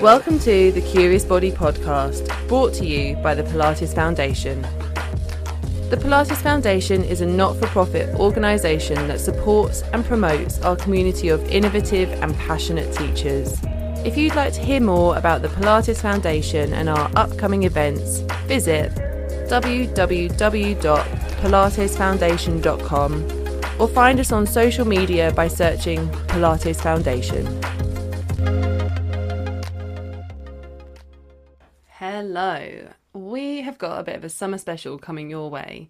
Welcome to the Curious Body podcast, brought to you by the Pilates Foundation. The Pilates Foundation is a not for profit organisation that supports and promotes our community of innovative and passionate teachers. If you'd like to hear more about the Pilates Foundation and our upcoming events, visit www.pilatesfoundation.com or find us on social media by searching Pilates Foundation. Hello. We have got a bit of a summer special coming your way.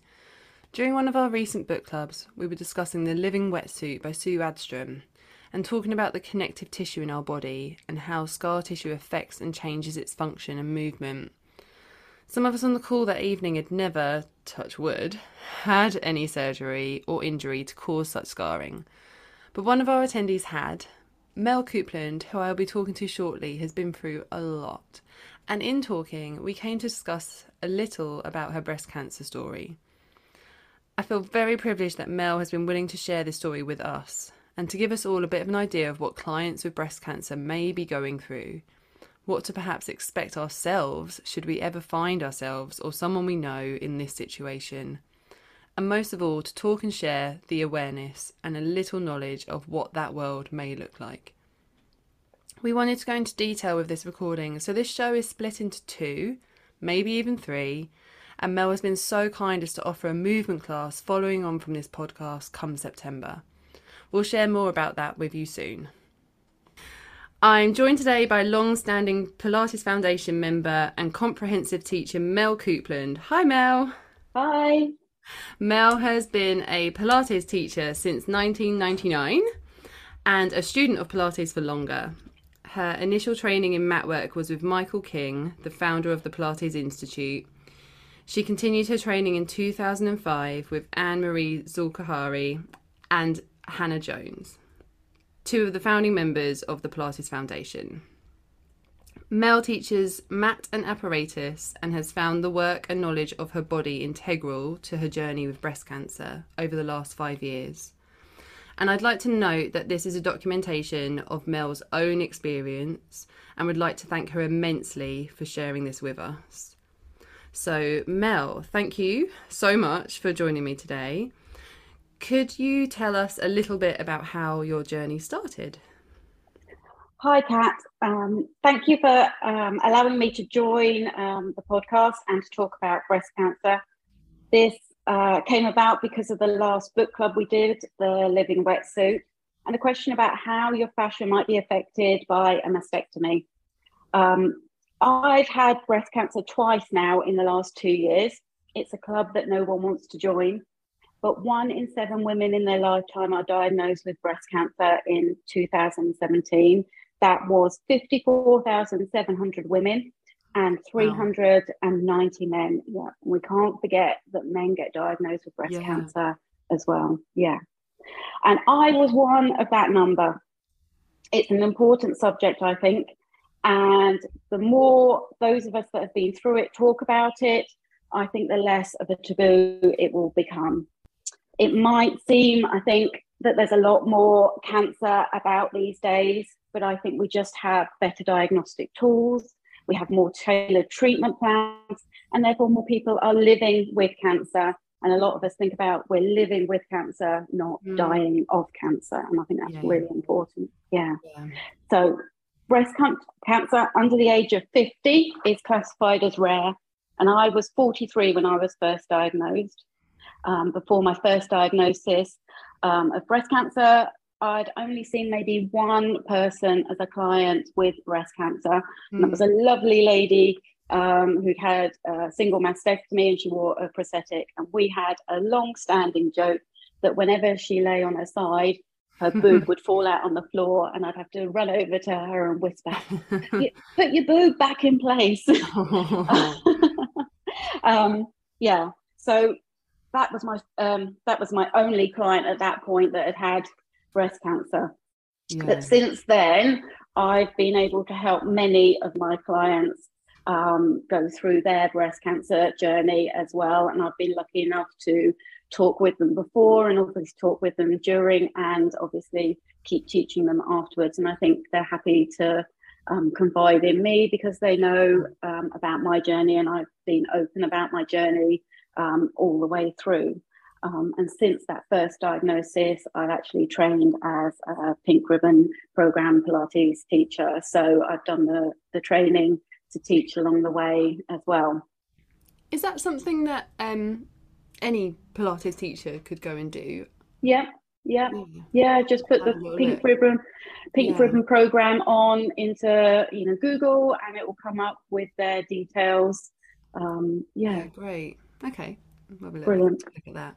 During one of our recent book clubs, we were discussing The Living Wetsuit by Sue Adstrum and talking about the connective tissue in our body and how scar tissue affects and changes its function and movement. Some of us on the call that evening had never, touch wood, had any surgery or injury to cause such scarring. But one of our attendees had. Mel Coupland, who I'll be talking to shortly, has been through a lot. And in talking, we came to discuss a little about her breast cancer story. I feel very privileged that Mel has been willing to share this story with us and to give us all a bit of an idea of what clients with breast cancer may be going through what to perhaps expect ourselves should we ever find ourselves or someone we know in this situation. And most of all, to talk and share the awareness and a little knowledge of what that world may look like. We wanted to go into detail with this recording, so this show is split into two, maybe even three, and Mel has been so kind as to offer a movement class following on from this podcast come September. We'll share more about that with you soon. I'm joined today by long standing Pilates Foundation member and comprehensive teacher Mel Coupland. Hi, Mel. Hi. Mel has been a Pilates teacher since 1999 and a student of Pilates for longer. Her initial training in mat work was with Michael King, the founder of the Pilates Institute. She continued her training in 2005 with Anne Marie Zulkahari and Hannah Jones two of the founding members of the Pilates Foundation. Mel teaches mat and apparatus and has found the work and knowledge of her body integral to her journey with breast cancer over the last five years. And I'd like to note that this is a documentation of Mel's own experience and would like to thank her immensely for sharing this with us. So, Mel, thank you so much for joining me today. Could you tell us a little bit about how your journey started? Hi, Kat. Um, thank you for um, allowing me to join um, the podcast and to talk about breast cancer. This uh, came about because of the last book club we did, The Living Wetsuit, and the question about how your fascia might be affected by a mastectomy. Um, I've had breast cancer twice now in the last two years. It's a club that no one wants to join but one in seven women in their lifetime are diagnosed with breast cancer in 2017. That was 54,700 women and 390 wow. men. Yeah, we can't forget that men get diagnosed with breast yeah. cancer as well. Yeah. And I was one of that number. It's an important subject, I think. And the more those of us that have been through it talk about it, I think the less of a taboo it will become it might seem, I think, that there's a lot more cancer about these days, but I think we just have better diagnostic tools. We have more tailored treatment plans, and therefore more people are living with cancer. And a lot of us think about we're living with cancer, not mm. dying of cancer. And I think that's yeah. really important. Yeah. yeah. So, breast cancer under the age of 50 is classified as rare. And I was 43 when I was first diagnosed um, before my first diagnosis um, of breast cancer. I'd only seen maybe one person as a client with breast cancer. Mm. And that was a hmm. lovely lady um, who'd had a single mastectomy and she wore a prosthetic. And we had a long standing joke that whenever she lay on her side, her boob would fall out on the floor and I'd have to run over to her and whisper, put your boob back in place. um, yeah. So that was my um, that was my only client at that point that had had breast cancer. Yeah. But since then, I've been able to help many of my clients um, go through their breast cancer journey as well. And I've been lucky enough to talk with them before and obviously talk with them during and obviously keep teaching them afterwards. And I think they're happy to um, confide in me because they know um, about my journey and I've been open about my journey um, all the way through. Um, and since that first diagnosis, I've actually trained as a pink ribbon program Pilates teacher. So I've done the, the training to teach along the way as well. Is that something that um, any Pilates teacher could go and do? Yeah, yeah, yeah. Just put the pink ribbon, pink yeah. ribbon program on into you know Google, and it will come up with their details. Um, yeah. yeah great. Okay. Brilliant. Look at that.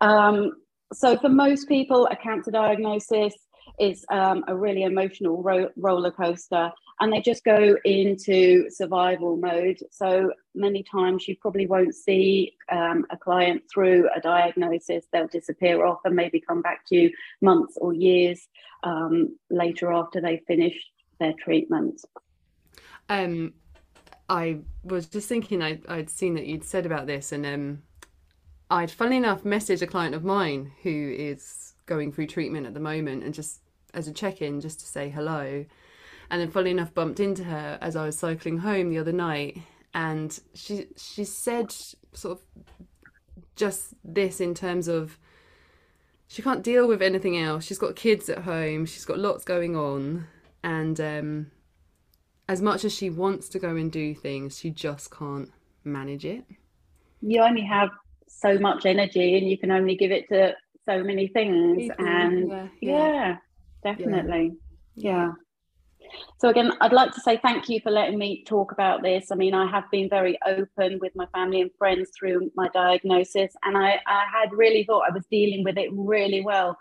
Um, so for most people, a cancer diagnosis is um, a really emotional ro- roller coaster and they just go into survival mode. So many times you probably won't see um, a client through a diagnosis. They'll disappear off and maybe come back to you months or years um, later after they finish their treatment. Um, I was just thinking I, would seen that you'd said about this, and um, I'd, funnily enough, messaged a client of mine who is going through treatment at the moment, and just as a check-in, just to say hello. And then, funnily enough, bumped into her as I was cycling home the other night, and she she said sort of just this in terms of she can't deal with anything else. She's got kids at home. She's got lots going on, and um, as much as she wants to go and do things, she just can't manage it. You only have so much energy, and you can only give it to so many things. and yeah, yeah. yeah definitely, yeah. yeah. So again, I'd like to say thank you for letting me talk about this. I mean, I have been very open with my family and friends through my diagnosis, and I, I had really thought I was dealing with it really well.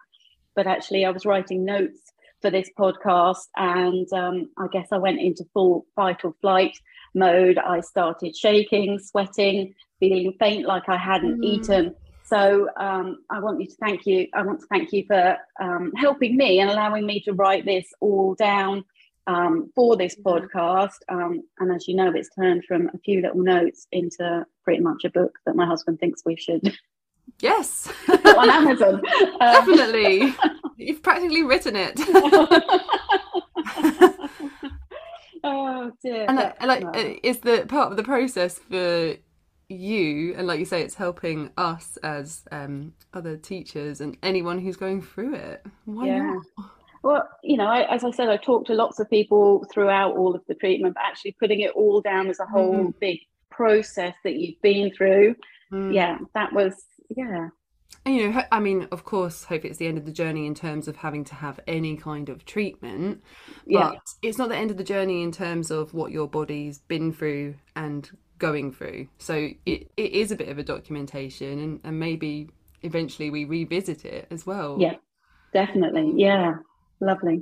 But actually, I was writing notes for this podcast, and um, I guess I went into full fight or flight mode. I started shaking, sweating, feeling faint like I hadn't mm. eaten. So um, I want you to thank you. I want to thank you for um, helping me and allowing me to write this all down um, for this podcast. Um, and as you know, it's turned from a few little notes into pretty much a book that my husband thinks we should. Yes, on Amazon. Definitely, you've practically written it. oh dear! And like, like, uh, is the part of the process for you, and like you say, it's helping us as um, other teachers and anyone who's going through it. Why yeah. not? Well, you know, I, as I said, I talked to lots of people throughout all of the treatment, but actually putting it all down as a whole mm. big process that you've been through, mm. yeah, that was, yeah. And, you know, I mean, of course, hope it's the end of the journey in terms of having to have any kind of treatment, but yeah. it's not the end of the journey in terms of what your body's been through and going through. So it, it is a bit of a documentation, and, and maybe eventually we revisit it as well. Yeah, definitely. Yeah. Lovely.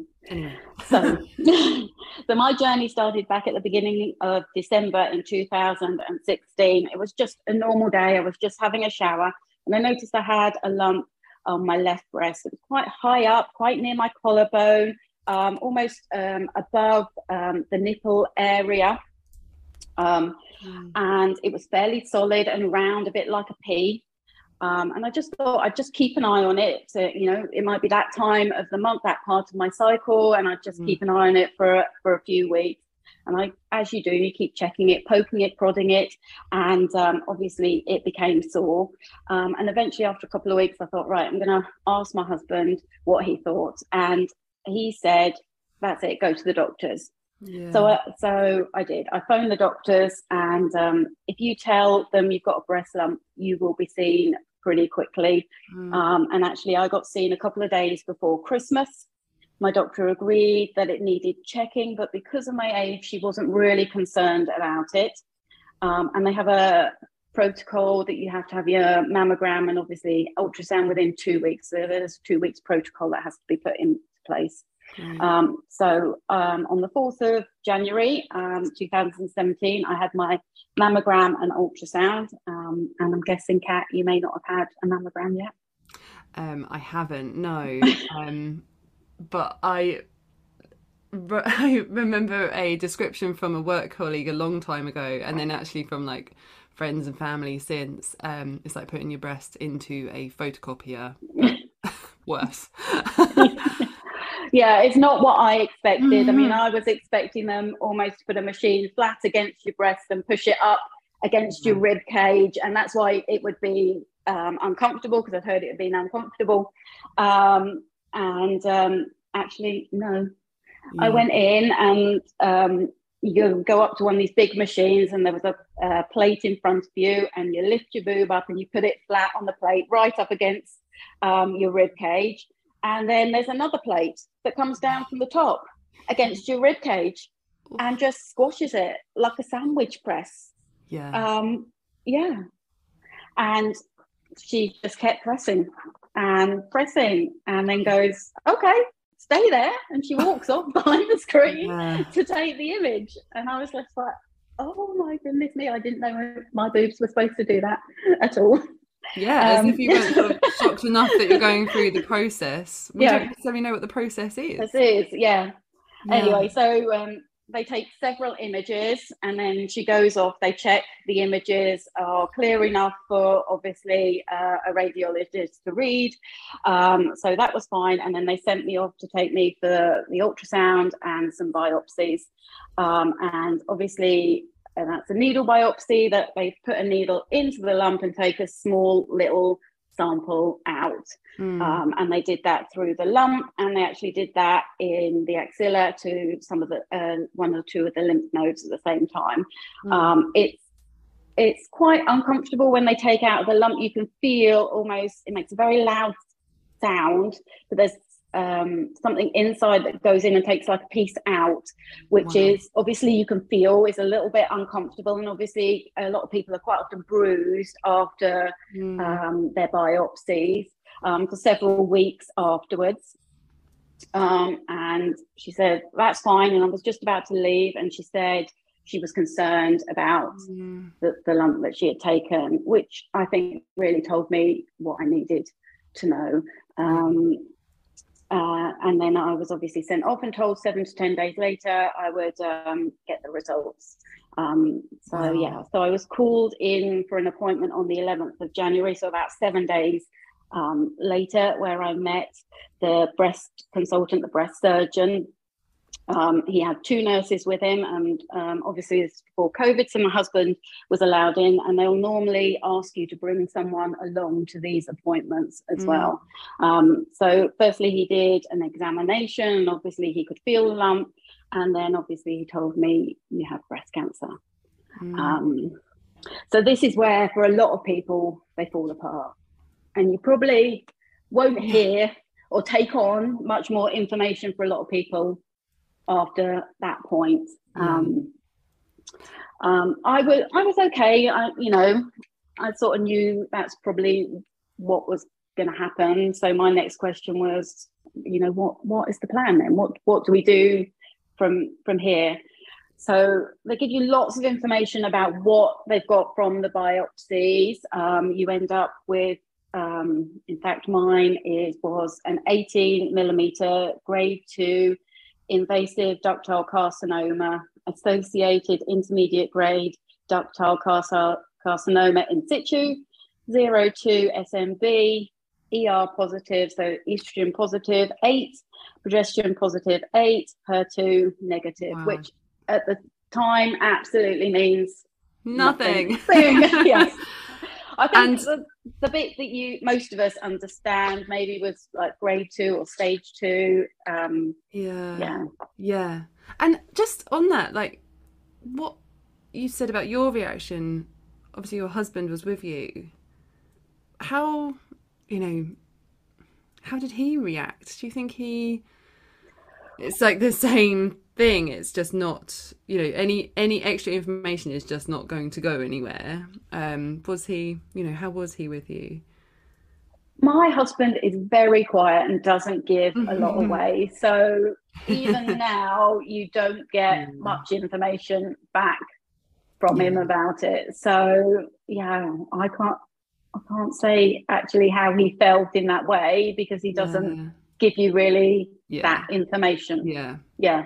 so, so my journey started back at the beginning of December in 2016. It was just a normal day. I was just having a shower, and I noticed I had a lump on my left breast. It was quite high up, quite near my collarbone, um, almost um, above um, the nipple area. Mm. And it was fairly solid and round, a bit like a pea. Um, and I just thought I'd just keep an eye on it. To, you know, it might be that time of the month, that part of my cycle, and I'd just mm. keep an eye on it for for a few weeks. And I, as you do, you keep checking it, poking it, prodding it, and um, obviously it became sore. Um, and eventually, after a couple of weeks, I thought, right, I'm going to ask my husband what he thought, and he said, "That's it, go to the doctors." Yeah. So, uh, so I did. I phoned the doctors, and um, if you tell them you've got a breast lump, you will be seen pretty quickly. Mm. Um, and actually, I got seen a couple of days before Christmas. My doctor agreed that it needed checking, but because of my age, she wasn't really concerned about it. Um, and they have a protocol that you have to have your mammogram and obviously ultrasound within two weeks. So there's two weeks protocol that has to be put in place. Mm. Um, so um, on the 4th of January um, 2017, I had my mammogram and ultrasound. Um, and I'm guessing, Kat, you may not have had a mammogram yet. Um, I haven't, no. But I I remember a description from a work colleague a long time ago, and then actually from like friends and family since. Um, it's like putting your breast into a photocopier, worse. yeah, it's not what I expected. Mm-hmm. I mean, I was expecting them almost to put a machine flat against your breast and push it up against your rib cage, and that's why it would be um, uncomfortable because I've heard it had been uncomfortable. Um, and um, actually, no, I went in and um, you go up to one of these big machines and there was a, a, plate in front of you and you lift your boob up and you put it flat on the plate right up against um, your rib cage. And then there's another plate that comes down from the top against your rib cage and just squashes it like a sandwich press. Yeah. Um yeah. And she just kept pressing and pressing and then goes okay stay there. And she walks off behind the screen yeah. to take the image. And I was just like, oh my goodness me, I didn't know my boobs were supposed to do that at all. Yeah, um, as if you weren't sort of shocked enough that you're going through the process. We yeah. don't necessarily know what the process is. This is, yeah. yeah. Anyway, so um, they take several images and then she goes off. They check the images are clear enough for obviously uh, a radiologist to read. Um, so that was fine. And then they sent me off to take me for the ultrasound and some biopsies. Um, and obviously, and that's a needle biopsy that they put a needle into the lump and take a small little sample out. Mm. Um, and they did that through the lump, and they actually did that in the axilla to some of the uh, one or two of the lymph nodes at the same time. Mm. Um, it's it's quite uncomfortable when they take out the lump. You can feel almost it makes a very loud sound, but there's um, something inside that goes in and takes like a piece out, which wow. is obviously you can feel is a little bit uncomfortable. And obviously, a lot of people are quite often bruised after mm. um, their biopsies um, for several weeks afterwards. Um, and she said, That's fine. And I was just about to leave. And she said, she was concerned about mm. the, the lump that she had taken, which I think really told me what I needed to know. Um, uh, and then I was obviously sent off and told seven to 10 days later I would um, get the results. Um, so, wow. yeah, so I was called in for an appointment on the 11th of January, so about seven days um, later, where I met the breast consultant, the breast surgeon, um, he had two nurses with him, and um, obviously this before COVID, so my husband was allowed in, and they'll normally ask you to bring someone along to these appointments as mm. well. Um, so, firstly, he did an examination, and obviously he could feel the lump, and then obviously he told me you have breast cancer. Mm. Um, so this is where, for a lot of people, they fall apart, and you probably won't hear or take on much more information for a lot of people after that point. Mm. Um, um, I was I was okay. I, you know, I sort of knew that's probably what was going to happen. So my next question was, you know, what what is the plan then? What what do we do from from here? So they give you lots of information about what they've got from the biopsies. Um, you end up with, um, in fact, mine is was an 18 millimeter grade two invasive ductal carcinoma, associated intermediate grade ductal carcinoma in situ, 02 SMB, ER positive, so estrogen positive, 8, progesterone positive, 8, HER2 negative, wow. which at the time absolutely means nothing. nothing. yes. I think and, the, the bit that you most of us understand maybe was like grade two or stage two. Um, yeah, yeah, yeah. And just on that, like what you said about your reaction. Obviously, your husband was with you. How, you know, how did he react? Do you think he? It's like the same thing it's just not you know any any extra information is just not going to go anywhere um was he you know how was he with you my husband is very quiet and doesn't give a lot mm-hmm. away so even now you don't get mm. much information back from yeah. him about it so yeah i can't i can't say actually how he felt in that way because he doesn't yeah. give you really yeah. that information yeah yeah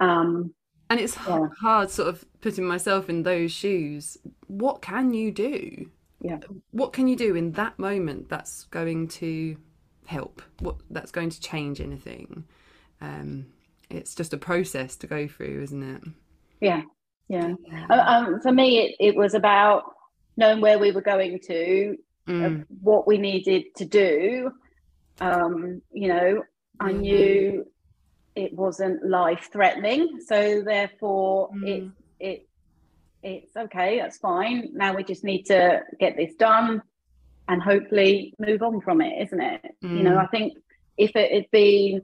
um, and it's yeah. hard, sort of putting myself in those shoes. What can you do? Yeah. What can you do in that moment that's going to help? What that's going to change anything? um, it's just a process to go through, isn't it? Yeah, yeah. Um, um, for me, it, it was about knowing where we were going to, mm. what we needed to do. Um, you know, I mm. knew it wasn't life threatening, so therefore mm. it it it's okay, that's fine. Now we just need to get this done and hopefully move on from it, isn't it? You know, mm. I think if it had been,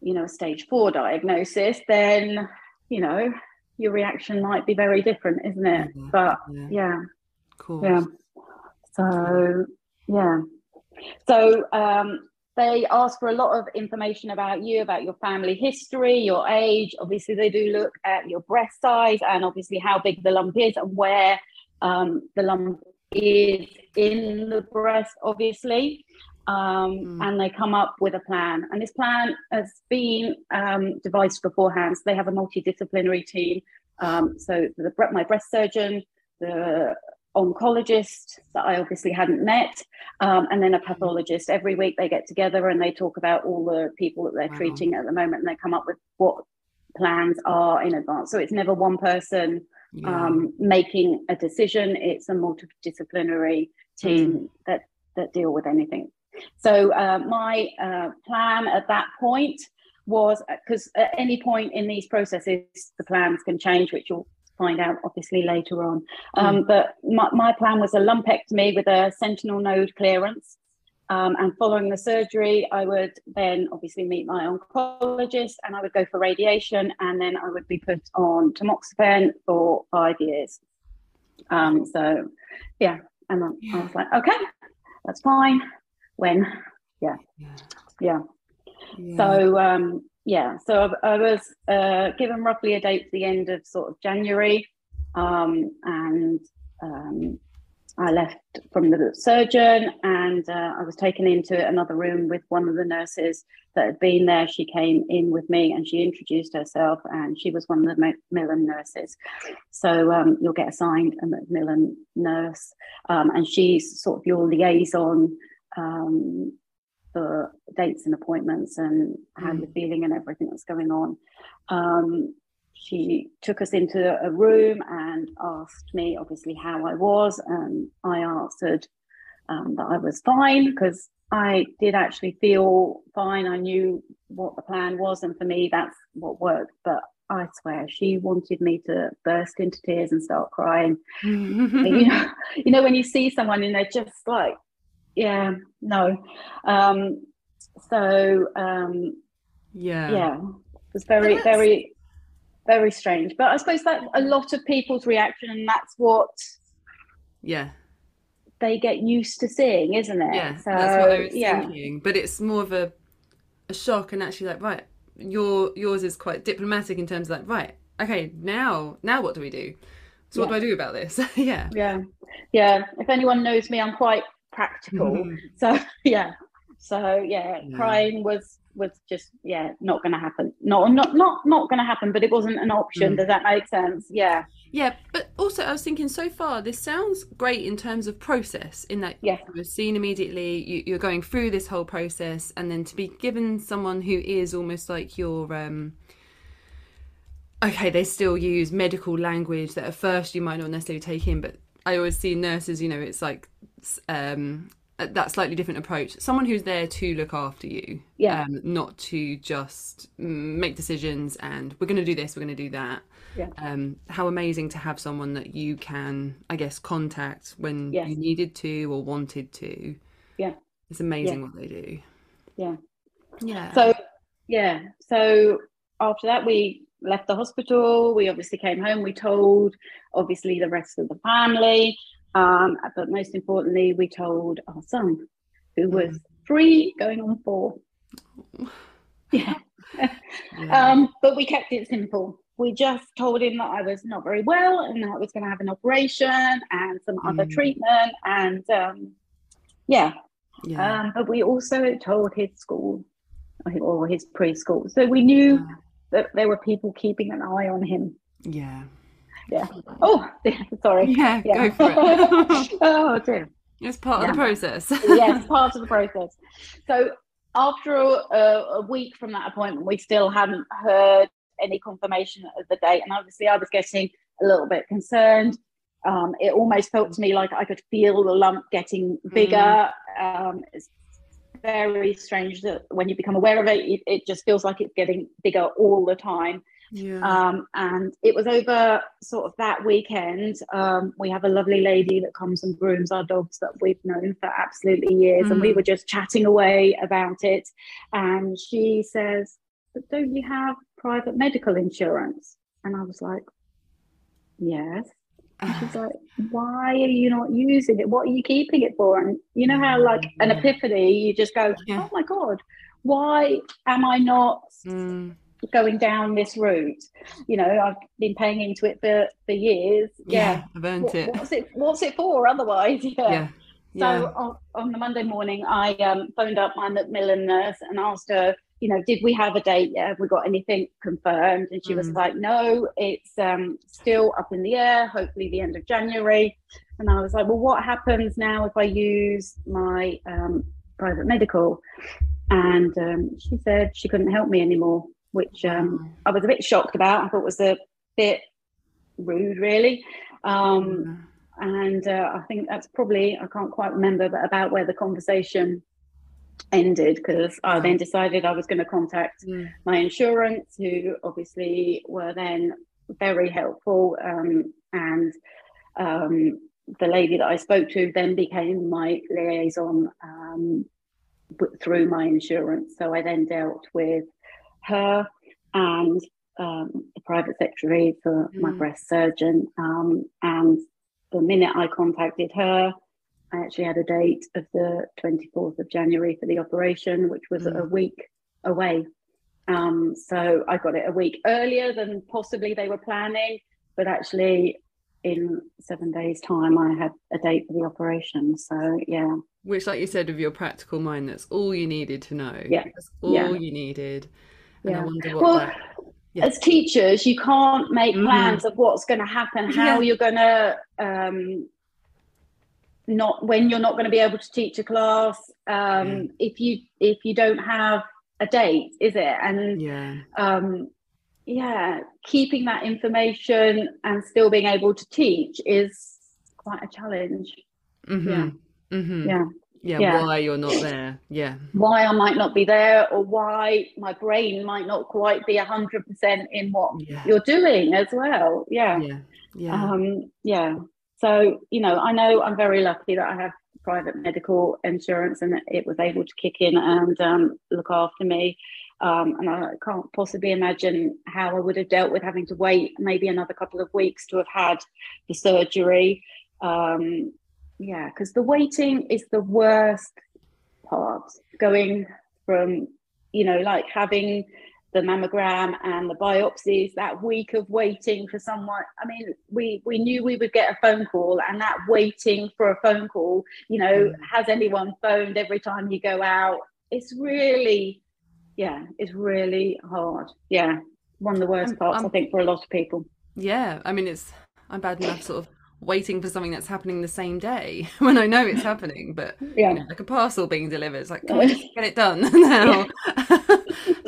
you know, a stage four diagnosis, then you know your reaction might be very different, isn't it? Yeah. But yeah. yeah. Cool. Yeah. So yeah. So um they ask for a lot of information about you, about your family history, your age. Obviously, they do look at your breast size and obviously how big the lump is and where um, the lump is in the breast, obviously. Um, mm. And they come up with a plan. And this plan has been um, devised beforehand. So they have a multidisciplinary team. Um, so the, my breast surgeon, the oncologist that I obviously hadn't met, um, and then a pathologist. Every week they get together and they talk about all the people that they're wow. treating at the moment, and they come up with what plans are in advance. So it's never one person yeah. um, making a decision; it's a multidisciplinary team mm. that that deal with anything. So uh, my uh, plan at that point was because at any point in these processes the plans can change which you'll find out obviously later on. Um, mm. But my, my plan was a lumpectomy with a sentinel node clearance. Um, and following the surgery, I would then obviously meet my oncologist and I would go for radiation and then I would be put on tamoxifen for five years. Um, so, yeah. And I, yeah. I was like, okay, that's fine. When? Yeah. Yeah. yeah. yeah. So, um, yeah, so I, I was uh, given roughly a date to the end of sort of January, um, and um, I left from the surgeon, and uh, I was taken into another room with one of the nurses that had been there. She came in with me, and she introduced herself, and she was one of the Macmillan nurses. So um, you'll get assigned a Macmillan nurse, um, and she's sort of your liaison um, for dates and appointments and how mm. you're feeling and everything that's going on. Um, she took us into a room and asked me, obviously, how I was. And I answered um, that I was fine because I did actually feel fine. I knew what the plan was. And for me, that's what worked. But I swear, she wanted me to burst into tears and start crying. you know, you know when you see someone and they're just like yeah no. Um so um yeah. yeah it was very very very strange. But i suppose that a lot of people's reaction and that's what yeah. they get used to seeing isn't it? Yeah so, that's what i was yeah. thinking but it's more of a a shock and actually like right your yours is quite diplomatic in terms of like right okay now now what do we do? So yeah. what do i do about this? Yeah. Yeah. Yeah. If anyone knows me i'm quite practical. Mm-hmm. So yeah, so yeah, yeah, crying was was just yeah not going to happen. No, not not not going to happen. But it wasn't an option. Mm. Does that make sense? Yeah. Yeah, but also I was thinking so far this sounds great in terms of process. In that yeah. you were seen immediately, you, you're going through this whole process, and then to be given someone who is almost like your um okay, they still use medical language that at first you might not necessarily take in, but I always see nurses, you know, it's like um, that slightly different approach. Someone who's there to look after you, yeah, um, not to just make decisions and we're going to do this, we're going to do that. Yeah. Um, how amazing to have someone that you can, I guess, contact when yes. you needed to or wanted to. Yeah. It's amazing yeah. what they do. Yeah. Yeah. So, yeah. So after that, we left the hospital. We obviously came home. We told obviously the rest of the family. Um, but most importantly, we told our son, who was mm. three going on four. Yeah. yeah. Um, but we kept it simple. We just told him that I was not very well and that I was going to have an operation and some mm. other treatment. And um, yeah. yeah. Um, but we also told his school or his preschool. So we knew yeah that there were people keeping an eye on him. Yeah. Yeah. Oh, sorry. Yeah, yeah. go for it. oh dear. It's part yeah. of the process. yes, part of the process. So after a, a, week from that appointment, we still hadn't heard any confirmation of the date. And obviously, I was getting a little bit concerned. Um, it almost felt to me like I could feel the lump getting bigger. Mm. Um, it's very strange that when you become aware of it, it, it, just feels like it's getting bigger all the time. Yeah. Um, and it was over sort of that weekend. Um, we have a lovely lady that comes and grooms our dogs that we've known for absolutely years. Mm. And we mm. were just chatting away about it. And she says, But don't you have private medical insurance? And I was like, Yes. And she's like, Why are you not using it? What are you keeping it for? And you know how, like, an yeah. epiphany, you just go. Oh my God, why am I not? Mm going down this route. You know, I've been paying into it for for years. Yeah, yeah I've earned what, it. What's it What's it for? Otherwise, yeah. yeah. So yeah. on, on, the Monday morning, I um, phoned up my Macmillan nurse and asked her, you know, did we have a date yet? Have we got anything confirmed? And she mm. was like, no, it's um, still up in the air. Hopefully, the end of January. And I was like, well, what happens now if I use my um, private medical? And um, she said she couldn't help me anymore which um, I was a bit shocked about. I thought was a bit rude, really. Um, and uh, I think that's probably, I can't quite remember, but about where the conversation ended because I then decided I was going to contact mm. my insurance, who obviously were then very helpful. Um, and um, the lady that I spoke to then became my liaison um, through my insurance. So I then dealt with her and um, the private secretary for mm. my breast surgeon. Um, and the minute I contacted her, I actually had a date of the 24th of January for the operation, which was mm. a week away. Um, so I got it a week earlier than possibly they were planning, but actually in seven days' time, I had a date for the operation. So yeah. Which, like you said, with your practical mind, that's all you needed to know. Yeah. That's all yeah. you needed. Yeah. I wonder what well, that... yeah. as teachers, you can't make mm-hmm. plans of what's going to happen, how yeah. you're going to um, not when you're not going to be able to teach a class um, if you if you don't have a date, is it? And yeah. Um, yeah, keeping that information and still being able to teach is quite a challenge. Mm-hmm. Yeah. Mm-hmm. Yeah yeah, yeah, why you're not there? Yeah. Why i might not be there or why my brain might not quite be 100% in what yeah. you're doing as well. Yeah. Yeah. Yeah. Um yeah. So you know i know i'm very lucky that i have private medical insurance and it was able to kick in and um, look after me. Um, and I can't possibly imagine how I would have dealt with having to wait maybe another couple of weeks to have had the surgery. Um, yeah because the waiting is the worst part. Going from you know like having the mammogram and the biopsies that week of waiting for someone i mean we we knew we would get a phone call and that waiting for a phone call you know mm. has anyone phoned every time you go out? It's really yeah it's really hard. Yeah one of the worst parts i think for a lot of people. Yeah i mean it's i'm bad enough sort of waiting for something that's happening the same day when I know it's happening. But yeah, you know, like a parcel being delivered, it's like, can we just get it done now?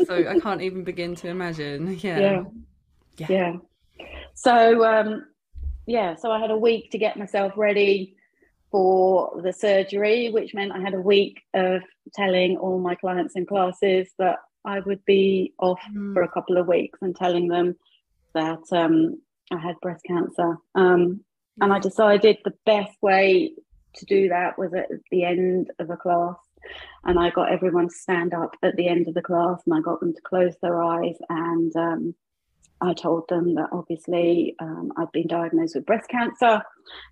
so I can't even begin to imagine. Yeah. yeah. Yeah. yeah. So um yeah, so I had a week to get myself ready for the surgery, which meant I had a week of telling all my clients and classes that I would be off mm. for a couple of weeks and telling them that um, I had breast cancer. Um, and I decided the best way to do that was at the end of a class. And I got everyone to stand up at the end of the class and I got them to close their eyes. And um, I told them that obviously um, I'd been diagnosed with breast cancer,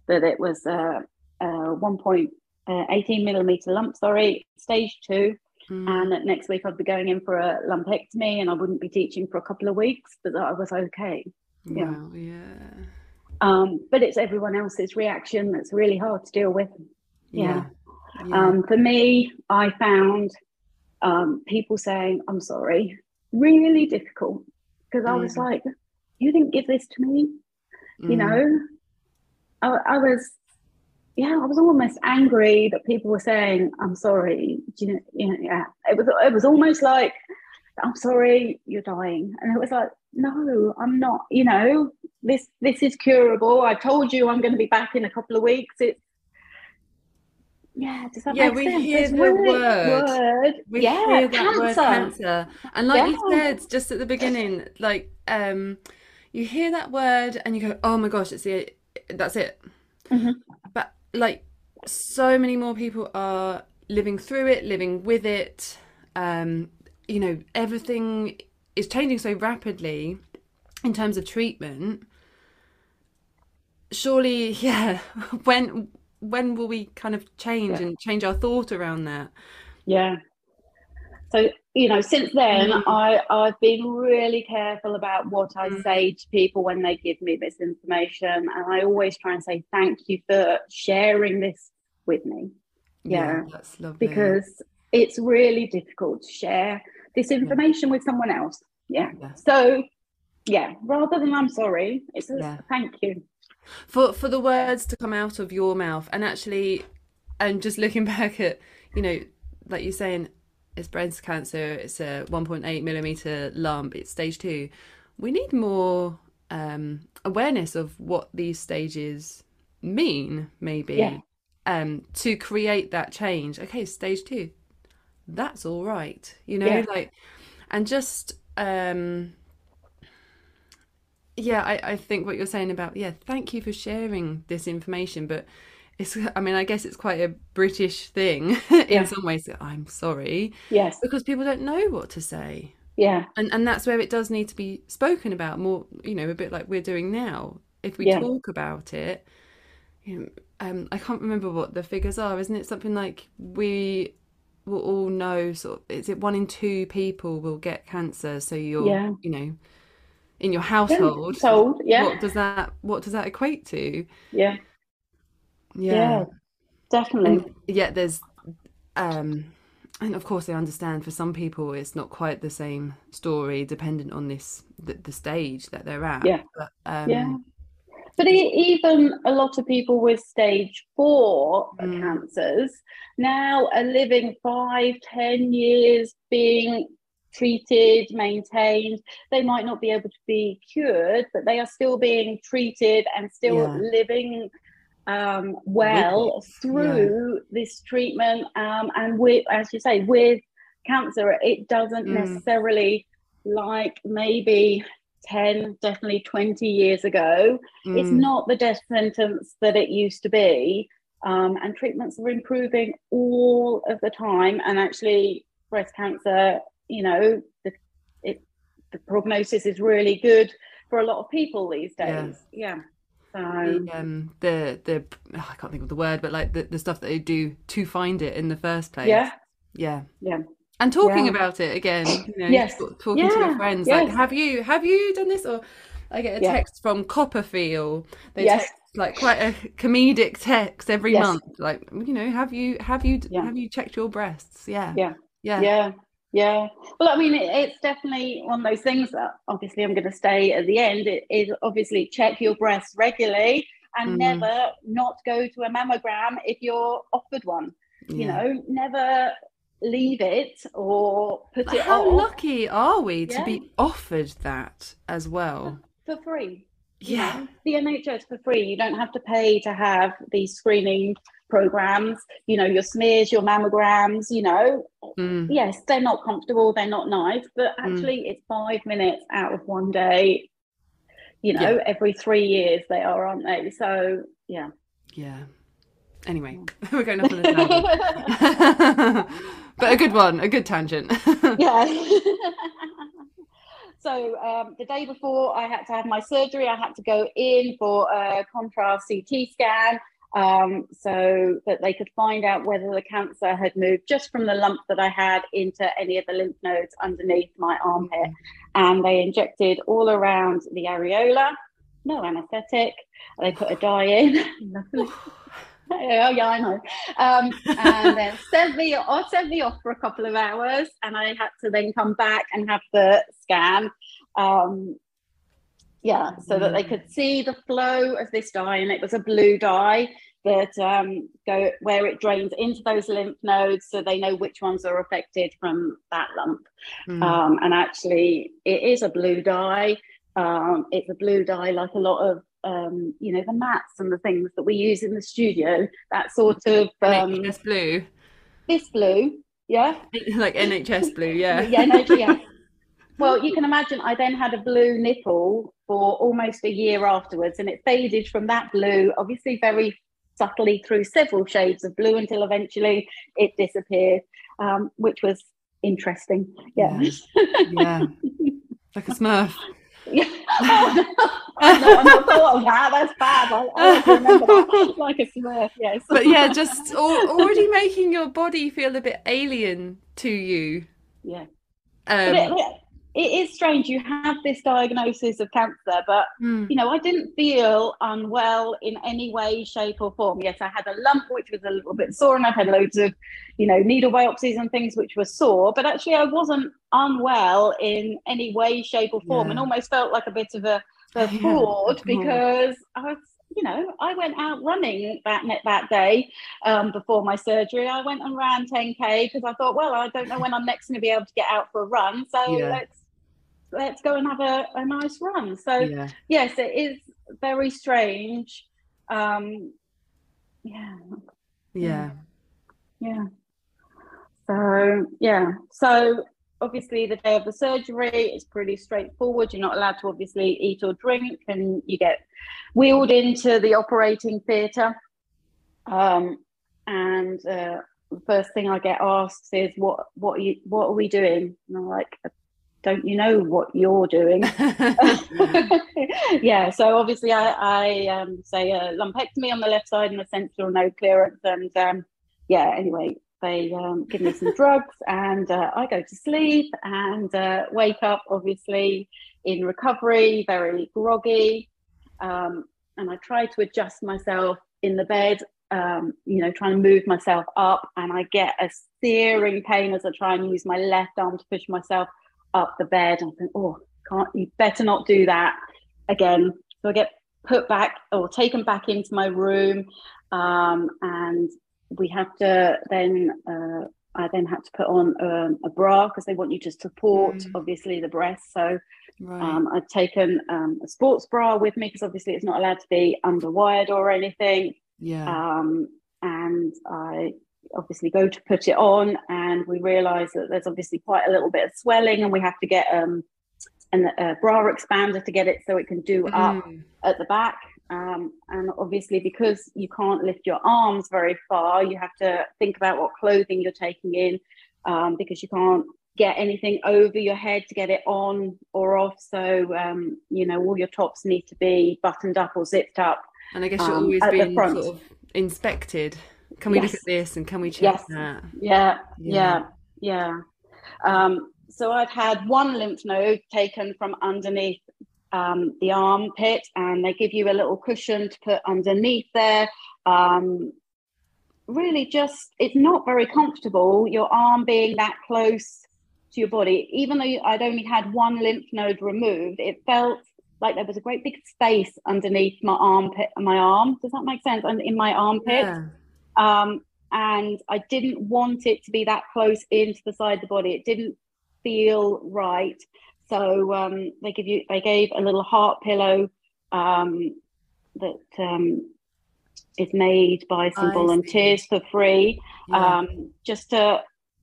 that it was a, a 1.18 uh, millimeter lump, sorry, stage two. Mm. And that next week I'd be going in for a lumpectomy and I wouldn't be teaching for a couple of weeks, but that I was okay. Wow, yeah. yeah. Um, but it's everyone else's reaction that's really hard to deal with. Yeah. yeah. Um, for me, I found um, people saying, I'm sorry, really difficult because I was like, you didn't give this to me. Mm. You know, I, I was yeah, I was almost angry that people were saying, "I'm sorry." Do you know, you know, yeah, it was it was almost like, "I'm sorry, you're dying," and it was like, "No, I'm not." You know, this this is curable. I told you I'm going to be back in a couple of weeks. It's yeah, does that yeah, make we sense? hear the really- word. We yeah, hear that word cancer. cancer. And like you said just at the beginning, like um you hear that word and you go, "Oh my gosh, it's the that's it." Mhm. But like so many more people are living through it, living with it. Um you know, everything is changing so rapidly in terms of treatment. Surely, yeah, when when will we kind of change Yeah. and change our thought around that? Yeah. So, you know, since then, Mm. I, I've been really careful about what I Mm. say to people when they give me this information. And I always try and say, thank you for sharing this with me. Yeah, that's lovely. Because it's really difficult to share this information with someone else. Yeah. Yeah. So, yeah, rather than I'm sorry, it's a Yeah. thank you. for for the words to come out of your mouth and actually and just looking back at you know like you're saying it's breast cancer it's a 1.8 millimeter lump it's stage two we need more um awareness of what these stages mean maybe Yeah. um to create that change okay stage two that's all right you know Yeah. like and just um yeah I, I think what you're saying about yeah thank you for sharing this information but it's i mean i guess it's quite a british thing in Yeah. some ways i'm sorry Yes. because people don't know what to say Yeah. and and that's where it does need to be spoken about more you know a bit like we're doing now if we Yeah. talk about it you know, um i can't remember what the figures are isn't it something like we will all know sort of is it one in two people will get cancer so you're Yeah. you know in your Yeah. household Told. Yeah. what does that what does that equate to Yeah. yeah, Yeah. Definitely. and yet there's um and of course i understand for some people it's not quite the same story dependent on this the, the stage that they're at Yeah. but um Yeah. But even a lot of people with stage four Mm. cancers now are living five, ten years being treated, maintained. They might not be able to be cured, but they are still being treated and still Yeah. living um, well it, through this treatment. Um, and with, as you say, with cancer, it doesn't Mm. necessarily like maybe 10, definitely 20 years ago. It's Mm, not the death sentence that it used to be. Um, and treatments are improving all of the time. And actually, breast cancer, you know, the, it, the prognosis is really good for a lot of people these Yeah. days. Yeah. So, the um the the oh, i can't think of the word but like the, the stuff that they do to find it in the first place yeah. yeah Yeah. And talking Yeah. about it again you know Yes. talk- talking to your Yeah, friends like have you have you done this or i get a Yeah. text from CoppaFeel they Yes. text like quite a comedic text every Yes. month like you know have you have you Yeah. have you checked your breasts yeah Yeah. yeah Yeah, yeah. Well, I mean, it, it's definitely one of those things that obviously I'm going to stay at the end. It is obviously check your breasts regularly and Mhm. never not go to a mammogram if you're offered one. You know, never leave it or put But it how off lucky are we to be offered that as well for free. you yeah know, the NHS for free. You don't have to pay to have these screening programs. You know, your smears, your mammograms. You know, Mm. yes, they're not comfortable, they're not nice, but actually, it's five minutes out of one day. You know, Yeah. every three years they are, aren't they? So, yeah. yeah anyway we're going off on a tangent but a good one a good tangent yeah. so, um, the day before I had to have my surgery, I had to go in for a contrast CT scan. Um, so that they could find out whether the cancer had moved just from the lump that I had into any of the lymph nodes underneath my armpit. and they injected all around the areola. No anaesthetic. They put a dye in. Oh yeah, I know. Um, and then sent me, or sent me off for a couple of hours, and I had to then come back and have the scan. Um, yeah, so that they could see the flow of this dye, and it was a blue dye that um, go where it drains into those lymph nodes so they know which ones are affected from that lump. Mm. Um, and actually, it is a blue dye. Um, it's a blue dye like a lot of um, you know the mats and the things that we use in the studio. That sort of um, NHS blue. This blue, yeah, like NHS blue, yeah, yeah, NHS. Well, you can imagine I then had a blue nipple for almost a year afterwards, and it faded from that blue, obviously very subtly through several shades of blue until eventually it disappeared, um, which was interesting. Yeah. Yeah. like a smurf. Yeah. Oh, no. Not, not thought of that. That's bad. I, I remember that. Like a smurf, yes. But yeah, just already making your body feel a bit alien to you. Yeah. Um, it, it is strange. You have this diagnosis of cancer, but mm. you know, I didn't feel unwell in any way, shape, or form. Yes, I had a lump which was a little bit sore, and I've had loads of, you know, needle biopsies and things which were sore. But actually, I wasn't unwell in any way, shape, or form, yeah. and almost felt like a bit of a, a fraud yeah. because I was you know, I went out running that that day um, before my surgery. I went and ran 10k because I thought, well, I don't know when I'm next going to be able to get out for a run, so yeah. let's let's go and have a, a nice run. So yeah. yes, it is very strange. Um, yeah. Yeah. Yeah. So yeah. So obviously the day of the surgery is pretty straightforward. You're not allowed to obviously eat or drink, and you get wheeled into the operating theatre. Um, and uh, the first thing I get asked is, "What what are you what are we doing?" And I'm like, don't you know what you're doing? yeah, so obviously I, I um, say a lumpectomy on the left side and a sentinel node clearance. And um, yeah, anyway, they um, give me some drugs and uh, I go to sleep and uh, wake up, obviously, in recovery, very groggy. Um, and I try to adjust myself in the bed um, you know, trying to move myself up, and I get a searing pain as I try and use my left arm to push myself up the bed. I think, oh, can't you better not do that again. So I get put back or taken back into my room, um, and we have to then. Uh, I then had to put on um, a bra because they want you to support, mm. obviously, the breast. So right. um, I'd taken um, a sports bra with me because obviously it's not allowed to be underwired or anything. Yeah. Um, and I obviously go to put it on and we realize that there's obviously quite a little bit of swelling and we have to get um, an, a bra expander to get it so it can do mm. up at the back. Um, and obviously because you can't lift your arms very far you have to think about what clothing you're taking in um, because you can't get anything over your head to get it on or off. So um, you know all your tops need to be buttoned up or zipped up and i guess you're um, always being sort of inspected can we yes. look at this and can we check yes. that? Yeah, yeah, yeah. yeah. Um, so I've had one lymph node taken from underneath um, the armpit, and they give you a little cushion to put underneath there. Um, really, just it's not very comfortable. Your arm being that close to your body, even though I'd only had one lymph node removed, it felt like there was a great big space underneath my armpit, my arm. Does that make sense? And in my armpit. Yeah. Um, and I didn't want it to be that close into the side of the body. It didn't feel right. So um, they give you they gave a little heart pillow um, that um, is made by some I volunteers see. for free, yeah. um, just to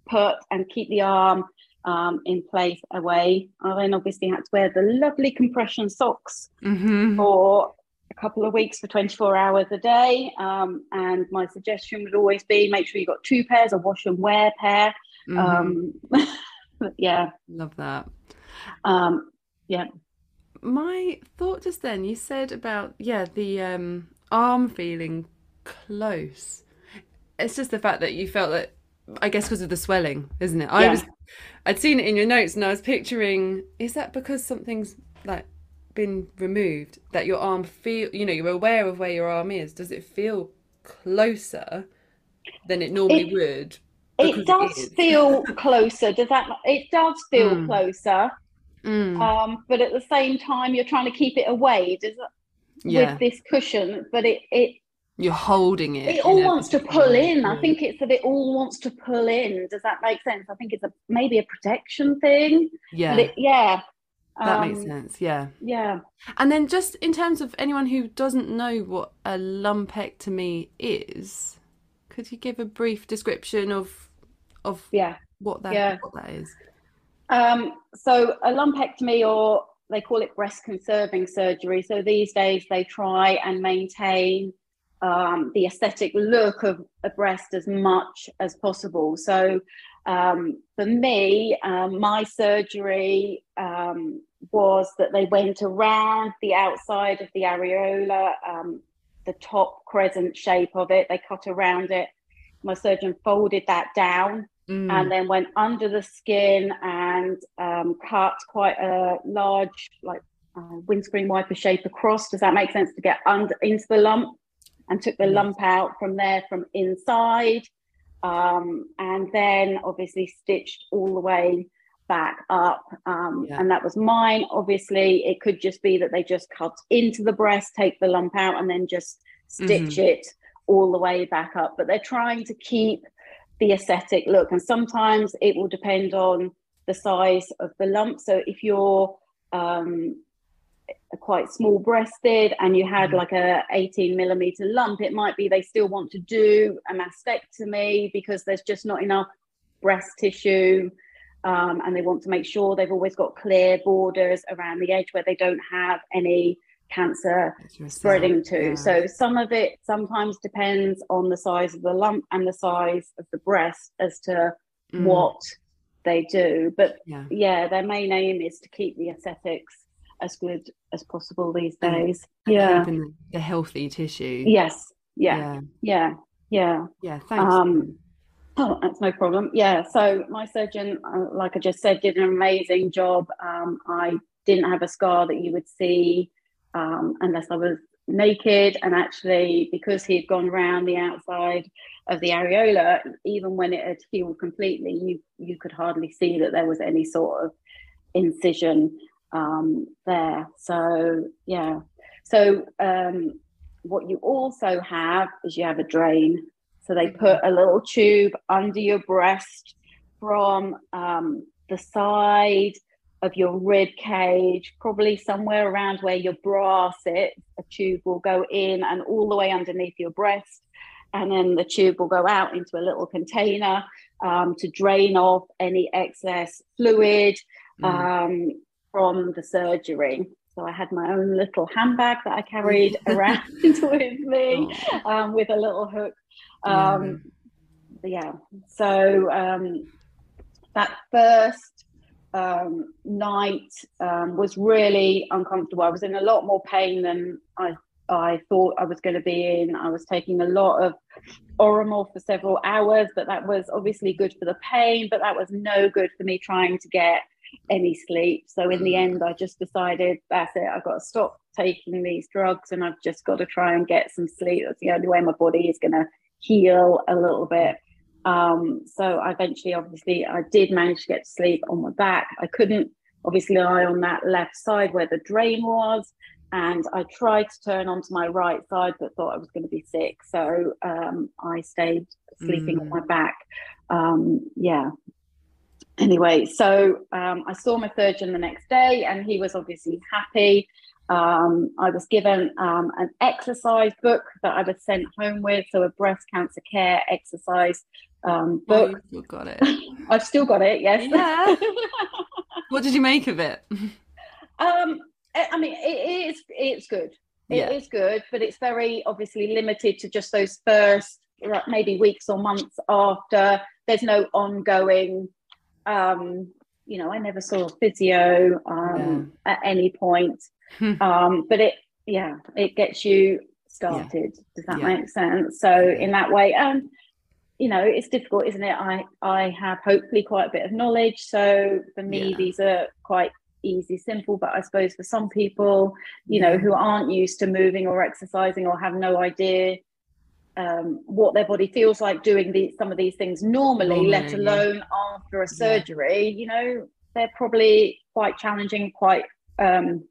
put and keep the arm um, in place away. I then obviously had to wear the lovely compression socks mm-hmm. for a couple of weeks for 24 hours a day. Um, and my suggestion would always be make sure you've got two pairs, a wash and wear pair. Mm-hmm. Um, yeah. Love that. Um, yeah. My thought just then, you said about, yeah, the um, arm feeling close. It's just the fact that you felt that, I guess, because of the swelling, isn't it? I yeah. was, I'd seen it in your notes and I was picturing, is that because something's like been removed that your arm feel you know you're aware of where your arm is does it feel closer than it normally it, would it does it feel closer does that it does feel mm. closer mm. um but at the same time you're trying to keep it away does it yeah. with this cushion but it it you're holding it. It all wants to pull in. I think it's that it all wants to pull in. Does that make sense? I think it's a maybe a protection thing. Yeah. It, yeah. That um, makes sense. Yeah. Yeah. And then just in terms of anyone who doesn't know what a lumpectomy is, could you give a brief description of of yeah what that yeah. what that is? Um, so a lumpectomy or they call it breast conserving surgery. So these days they try and maintain um, the aesthetic look of a breast as much as possible. So um, for me, um, my surgery um, was that they went around the outside of the areola, um, the top crescent shape of it. They cut around it. My surgeon folded that down mm. and then went under the skin and um, cut quite a large, like uh, windscreen wiper shape across. Does that make sense to get under into the lump? and took the lump out from there from inside. Um, and then obviously stitched all the way back up. Um, yeah. And that was mine. Obviously, it could just be that they just cut into the breast, take the lump out, and then just stitch mm-hmm. it all the way back up. But they're trying to keep the aesthetic look. And sometimes it will depend on the size of the lump. So if you're um, quite small breasted and you had mm. like a 18 millimeter lump it might be they still want to do a mastectomy because there's just not enough breast tissue um, and they want to make sure they've always got clear borders around the edge where they don't have any cancer spreading to yeah. so some of it sometimes depends on the size of the lump and the size of the breast as to mm. what they do but yeah. yeah their main aim is to keep the aesthetics as good as possible these days. And yeah, the healthy tissue. Yes. Yeah. Yeah. Yeah. Yeah. thanks. Um, oh, that's no problem. Yeah. So my surgeon, uh, like I just said, did an amazing job. Um, I didn't have a scar that you would see um, unless I was naked, and actually, because he had gone around the outside of the areola, even when it had healed completely, you you could hardly see that there was any sort of incision um, there. So yeah. So um, what you also have is you have a drain. So they put a little tube under your breast from um, the side of your rib cage, probably somewhere around where your bra sits. A tube will go in and all the way underneath your breast. And then the tube will go out into a little container um, to drain off any excess fluid. Mm. Um, from the surgery. So I had my own little handbag that I carried around with me oh. um, with a little hook. Um, yeah. So um, that first um, night um, was really uncomfortable. I was in a lot more pain than I I thought I was going to be in. I was taking a lot of Oramorph for several hours, but that was obviously good for the pain, but that was no good for me trying to get any sleep. So in the mm. end, I just decided that's it. I've got to stop taking these drugs and I've just got to try and get some sleep. That's the only way my body is going to heal a little bit. Um, so I eventually, obviously, I did manage to get to sleep on my back. I couldn't obviously lie on that left side where the drain was. And I tried to turn onto my right side, but thought I was going to be sick. So um, I stayed sleeping mm. on my back. Um, yeah, anyway, so um, I saw my surgeon the next day, and he was obviously happy. Um, I was given um, an exercise book that I was sent home with, so a breast cancer care exercise um, oh, book. Oh, got it. I've still got it. Yes. Yeah. what did you make of it? Um, I mean, it is. It's good. It yeah. is good, but it's very obviously limited to just those first maybe weeks or months after. There's no ongoing um, you know, I never saw a physio um, yeah. at any point. Hmm. um, but it, yeah, it gets you started. Yeah. Does that yeah. make sense? So in that way, um, you know, it's difficult, isn't it? I I have hopefully quite a bit of knowledge. So for me, these are quite easy, simple. But I suppose for some people, you know, who aren't used to moving or exercising or have no idea um, what their body feels like doing these some of these things normally, normally let alone yeah. after a surgery. Yeah. You know, they're probably quite challenging, quite um,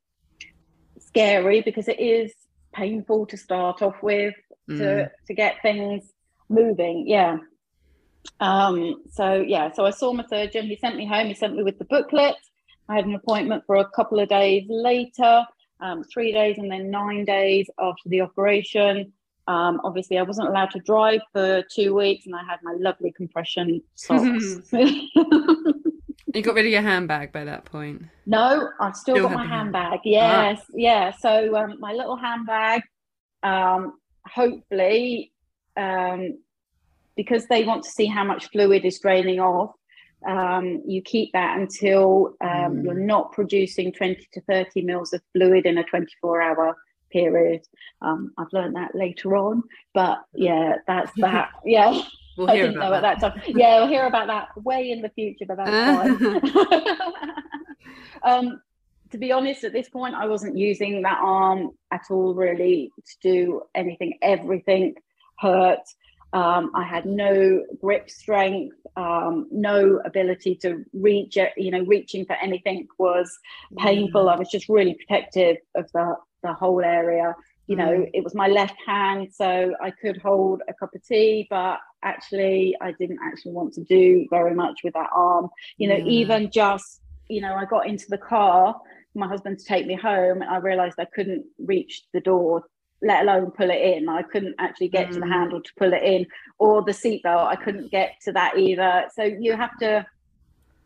scary because it is painful to start off with. mm. to to get things moving. Yeah. Um, so yeah, so I saw my surgeon. He sent me home. He sent me with the booklet. I had an appointment for a couple of days later, um, three days and then nine days after the operation. Um, obviously, I wasn't allowed to drive for two weeks, and I had my lovely compression socks. you got rid of your handbag by that point. No, I've still, still got my handbag. Yes, ah. yeah. So um, my little handbag. Um, hopefully, um, because they want to see how much fluid is draining off. Um, you keep that until um, mm. you're not producing 20 to 30 mils of fluid in a 24 hour period. Um, I've learned that later on, but yeah, that's that. Yeah. We'll I didn't know that. at that time. Yeah, we'll hear about that way in the future, but that's fine. um, to be honest, at this point, I wasn't using that arm at all, really, to do anything. Everything hurt. Um, I had no grip strength, um, no ability to reach. You know, reaching for anything was painful. Mm. I was just really protective of the the whole area. You know, mm. it was my left hand, so I could hold a cup of tea, but actually, I didn't actually want to do very much with that arm. You know, even just, you know, I got into the car, my husband to take me home, and I realized I couldn't reach the door let alone pull it in. I couldn't actually get mm. to the mm. handle to pull it in, or the seatbelt. I couldn't get to that either. So you have to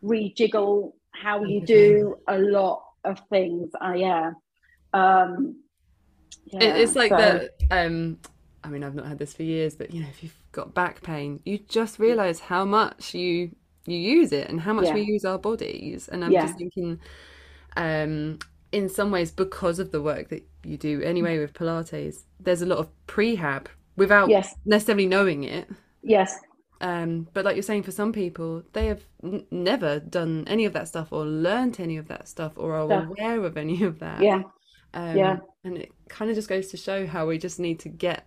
rejiggle how you do a lot of things. Uh, yeah. Um, yeah, it's like so. the um I mean I've not had this for years, but you know, if you've got back pain, you just realise how much you you use it and how much yeah. we use our bodies. And I'm yeah. just thinking, um, in some ways, because of the work that you do anyway with Pilates, there's a lot of prehab without yes. necessarily knowing it. Yes. Um, but like you're saying, for some people, they have n- never done any of that stuff or learned any of that stuff or are aware of any of that. Yeah. Um, yeah. And it kind of just goes to show how we just need to get,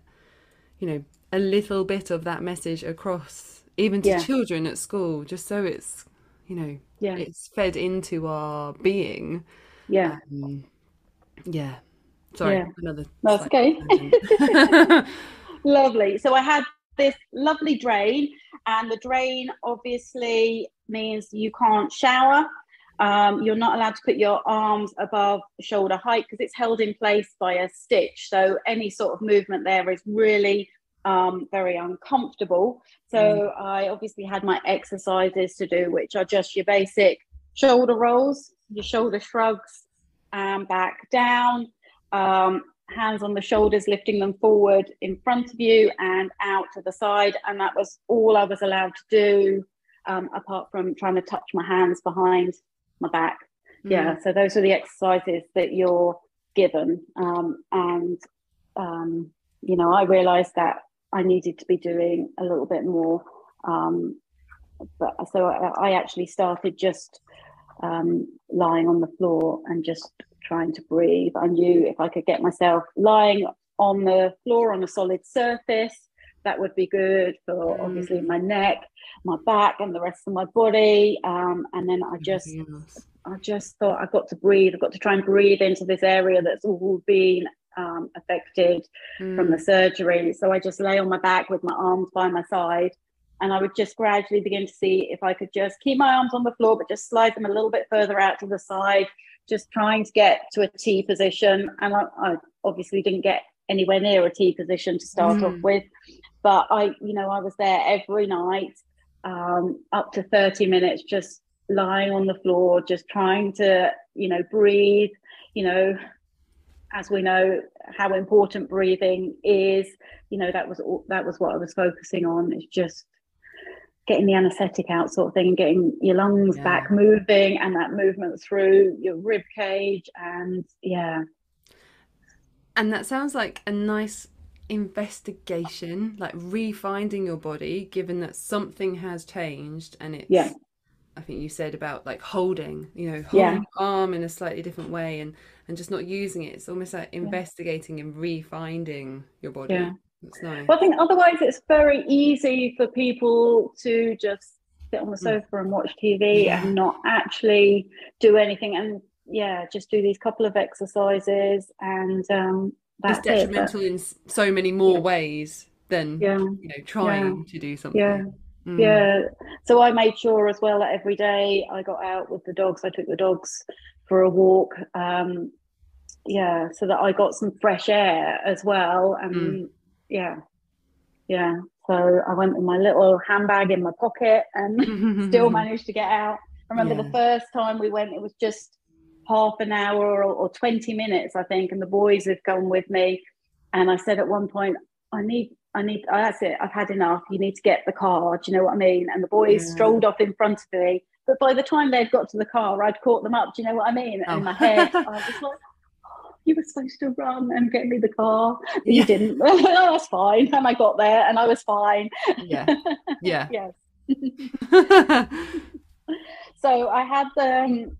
you know, a little bit of that message across, even to yeah. children at school, just so it's, you know, yeah. it's fed into our being. Yeah. Um, yeah. Sorry, yeah. another. That's okay. lovely. So I had this lovely drain, and the drain obviously means you can't shower. Um, you're not allowed to put your arms above shoulder height because it's held in place by a stitch. So any sort of movement there is really um, very uncomfortable. So mm. I obviously had my exercises to do, which are just your basic shoulder rolls, your shoulder shrugs, and back down, um, hands on the shoulders, lifting them forward in front of you and out to the side. And that was all I was allowed to do, um, apart from trying to touch my hands behind my back. Mm. Yeah, so those are the exercises that you're given. Um, and, um, you know, I realized that I needed to be doing a little bit more. Um, but so I, I, actually started just um, lying on the floor and just trying to breathe. I knew if I could get myself lying on the floor on a solid surface, that would be good for mm. obviously my neck, my back, and the rest of my body. Um, and then I just, yes. I just thought I've got to breathe. I've got to try and breathe into this area that's all been um, affected mm. from the mm. surgery. So I just lay on my back with my arms by my side. And I would just gradually begin to see if I could just keep my arms on the floor, but just slide them a little bit further out to the side, just trying to get to a T position. And I, I obviously didn't get anywhere near a T position to start mm. off with. But I, you know, I was there every night, um, up to 30 minutes, just lying on the floor, just trying to, you know, breathe, you know, as we know how important breathing is, you know, that was all, that was what I was focusing on. It's just getting the anesthetic out sort of thing and getting your lungs yeah. back moving and that movement through your rib cage and yeah and that sounds like a nice investigation, like refinding your body, given that something has changed and it's. Yeah. I think you said about like holding, you know, holding yeah. your arm in a slightly different way and and just not using it. It's almost like investigating yeah. and refinding your body. Yeah. That's nice. Well, I think otherwise it's very easy for people to just sit on the mm. sofa and watch TV yeah. and not actually do anything. And yeah, just do these couple of exercises and um, it's detrimental it, but... in so many more yeah. ways than yeah. you know trying to do something. Yeah. Mm. Yeah. So I made sure as well that every day I got out with the dogs. I took the dogs for a walk. Um, yeah, so that I got some fresh air as well. And mm. yeah, yeah. So I went with my little handbag in my pocket and still managed to get out. I remember yeah. the first time we went, it was just half an hour or, or 20 minutes, I think, and the boys have gone with me. And I said at one point, I need, I need, oh, that's it, I've had enough. You need to get the car. Do you know what I mean? And the boys yeah. strolled off in front of me. But by the time they'd got to the car, I'd caught them up. Do you know what I mean? Oh. In my head, I was like, oh, you were supposed to run and get me the car. But yeah. You didn't. oh, that's fine. And I got there and I was fine. Yeah. Yeah. yes. so I had the um,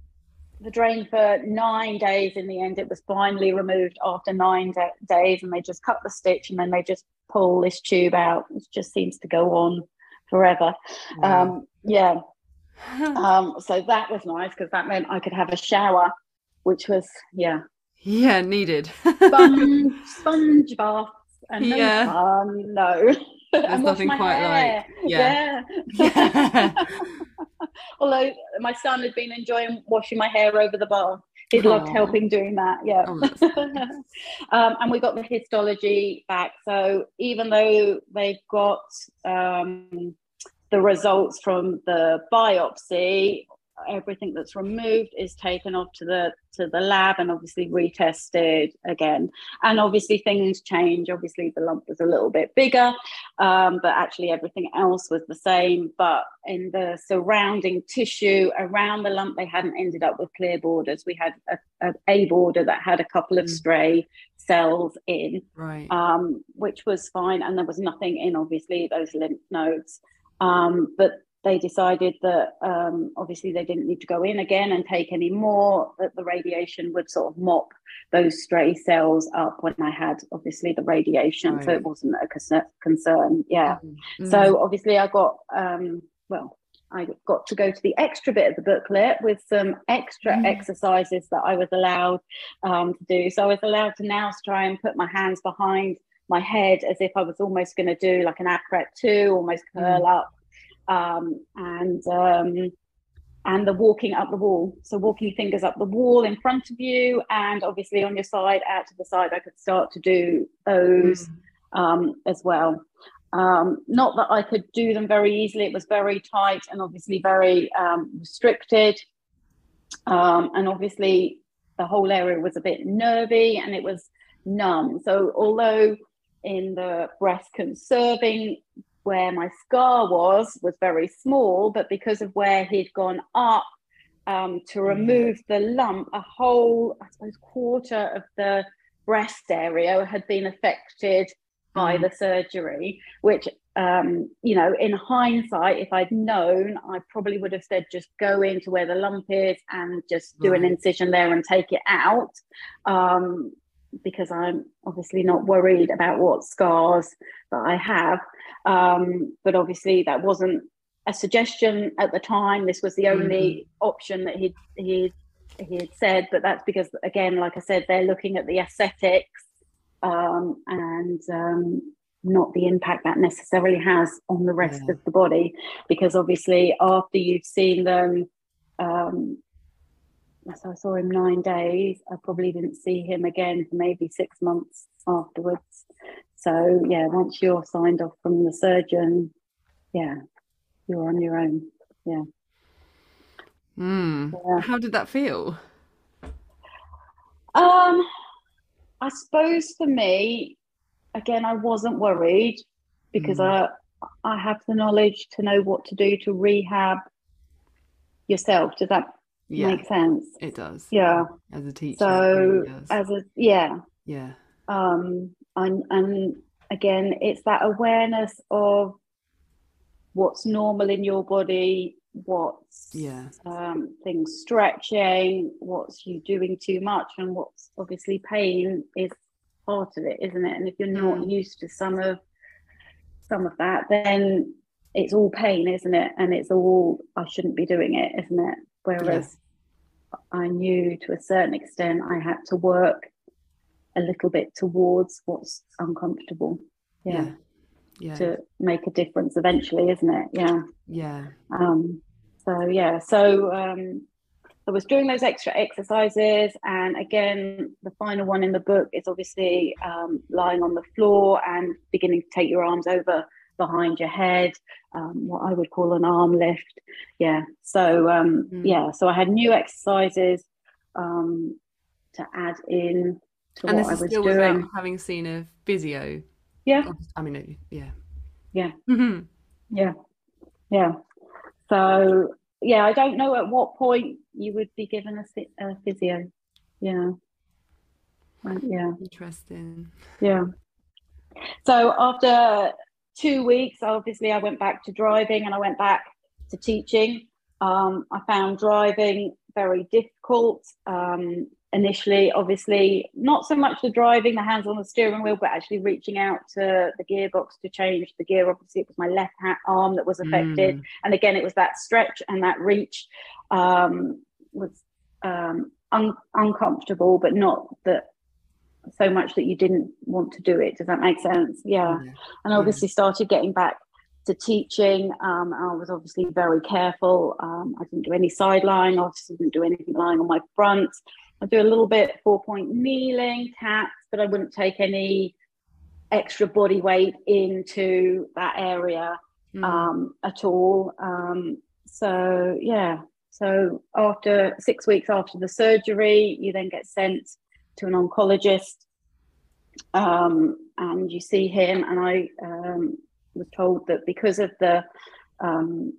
the drain for nine days. In the end, it was finally removed after nine de- days, and they just cut the stitch and then they just pull this tube out. It just seems to go on forever. Wow. Um, yeah. um, so that was nice because that meant I could have a shower, which was yeah. Yeah, needed. sponge, sponge baths and yeah. no fun, no. There's nothing quite hair. like yeah. yeah. Although my son had been enjoying washing my hair over the bar. He loved helping doing that. Yeah. Oh, um, and we got the histology back. So even though they've got um, the results from the biopsy, everything that's removed is taken off to the to the lab and obviously retested again. And obviously things change. Obviously the lump was a little bit bigger um, but actually everything else was the same. But in the surrounding tissue around the lump they hadn't ended up with clear borders. We had a, a, a border that had a couple of mm. stray cells in right. um, which was fine. And there was nothing in obviously those lymph nodes. Um, but they decided that um, obviously they didn't need to go in again and take any more, that the radiation would sort of mop those stray cells up when I had obviously the radiation. Right. So it wasn't a concern. Yeah. Mm-hmm. So obviously I got, um, well, I got to go to the extra bit of the booklet with some extra mm. exercises that I was allowed um, to do. So I was allowed to now try and put my hands behind my head as if I was almost going to do like an acrobate two, almost curl mm. up um, and um, and the walking up the wall. So walking fingers up the wall in front of you, and obviously on your side, out to the side. I could start to do those mm. um, as well. Um, not that I could do them very easily. It was very tight and obviously very um, restricted. Um, and obviously the whole area was a bit nervy and it was numb. So although in the breast conserving where my scar was was very small, but because of where he'd gone up um, to remove the lump, a whole, I suppose, quarter of the breast area had been affected by mm. the surgery, which, um, you know, in hindsight, if I'd known, I probably would have said just go into where the lump is and just do an incision there and take it out. Um, because I'm obviously not worried about what scars that I have. Um, but obviously, that wasn't a suggestion at the time. This was the only mm-hmm. option that he he he had said. But that's because, again, like I said, they're looking at the aesthetics um, and um, not the impact that necessarily has on the rest yeah. of the body. Because obviously, after you've seen them. Um, so I saw him nine days. I probably didn't see him again for maybe six months afterwards. So yeah, once you're signed off from the surgeon, yeah, you're on your own. Yeah. Mm. yeah. How did that feel? Um, I suppose for me, again, I wasn't worried because mm. I I have the knowledge to know what to do to rehab yourself. Does that yeah, make sense? It does. Yeah. As a teacher. So really as a yeah. Yeah. Um and and again it's that awareness of what's normal in your body, what's yeah um things stretching, what's you doing too much and what's obviously pain is part of it, isn't it? And if you're not mm. used to some of some of that, then it's all pain, isn't it? And it's all I shouldn't be doing it, isn't it? Whereas I knew to a certain extent I had to work a little bit towards what's uncomfortable. Yeah. Yeah. Yeah. To make a difference eventually, isn't it? Yeah. yeah. Um, so yeah, so um, I was doing those extra exercises, and again, the final one in the book is obviously um, lying on the floor and beginning to take your arms over behind your head, um, what I would call an arm lift. Yeah. So um, Mm. yeah, so I had new exercises um, to add in to And what I was still doing. without having seen a physio. Yeah. I mean, it- yeah. Yeah. Mhm. Yeah, yeah. So yeah, I don't know at what point you would be given a, a physio. Yeah, Right, yeah, Interesting. yeah. So after two weeks, obviously, I went back to driving and I went back to teaching. Um, I found driving very difficult. Um, initially, obviously, not so much the driving, the hands on the steering wheel, but actually reaching out to the gearbox to change the gear. Obviously, it was my left arm that was affected. Mm. And again, it was that stretch and that reach um, was um, un- uncomfortable, but not that so much that you didn't want to do it. Does that make sense? Yeah. Yeah. And obviously started getting back to teaching. Um, I was obviously very careful. Um, I didn't do any side lying. I obviously didn't do anything lying on my front. I do a little bit four point kneeling, taps, but I wouldn't take any extra body weight into that area Mm. um, at all. Um, so yeah, so after six weeks after the surgery, you then get sent to an oncologist, um, and you see him. And I um, was told that because of the um,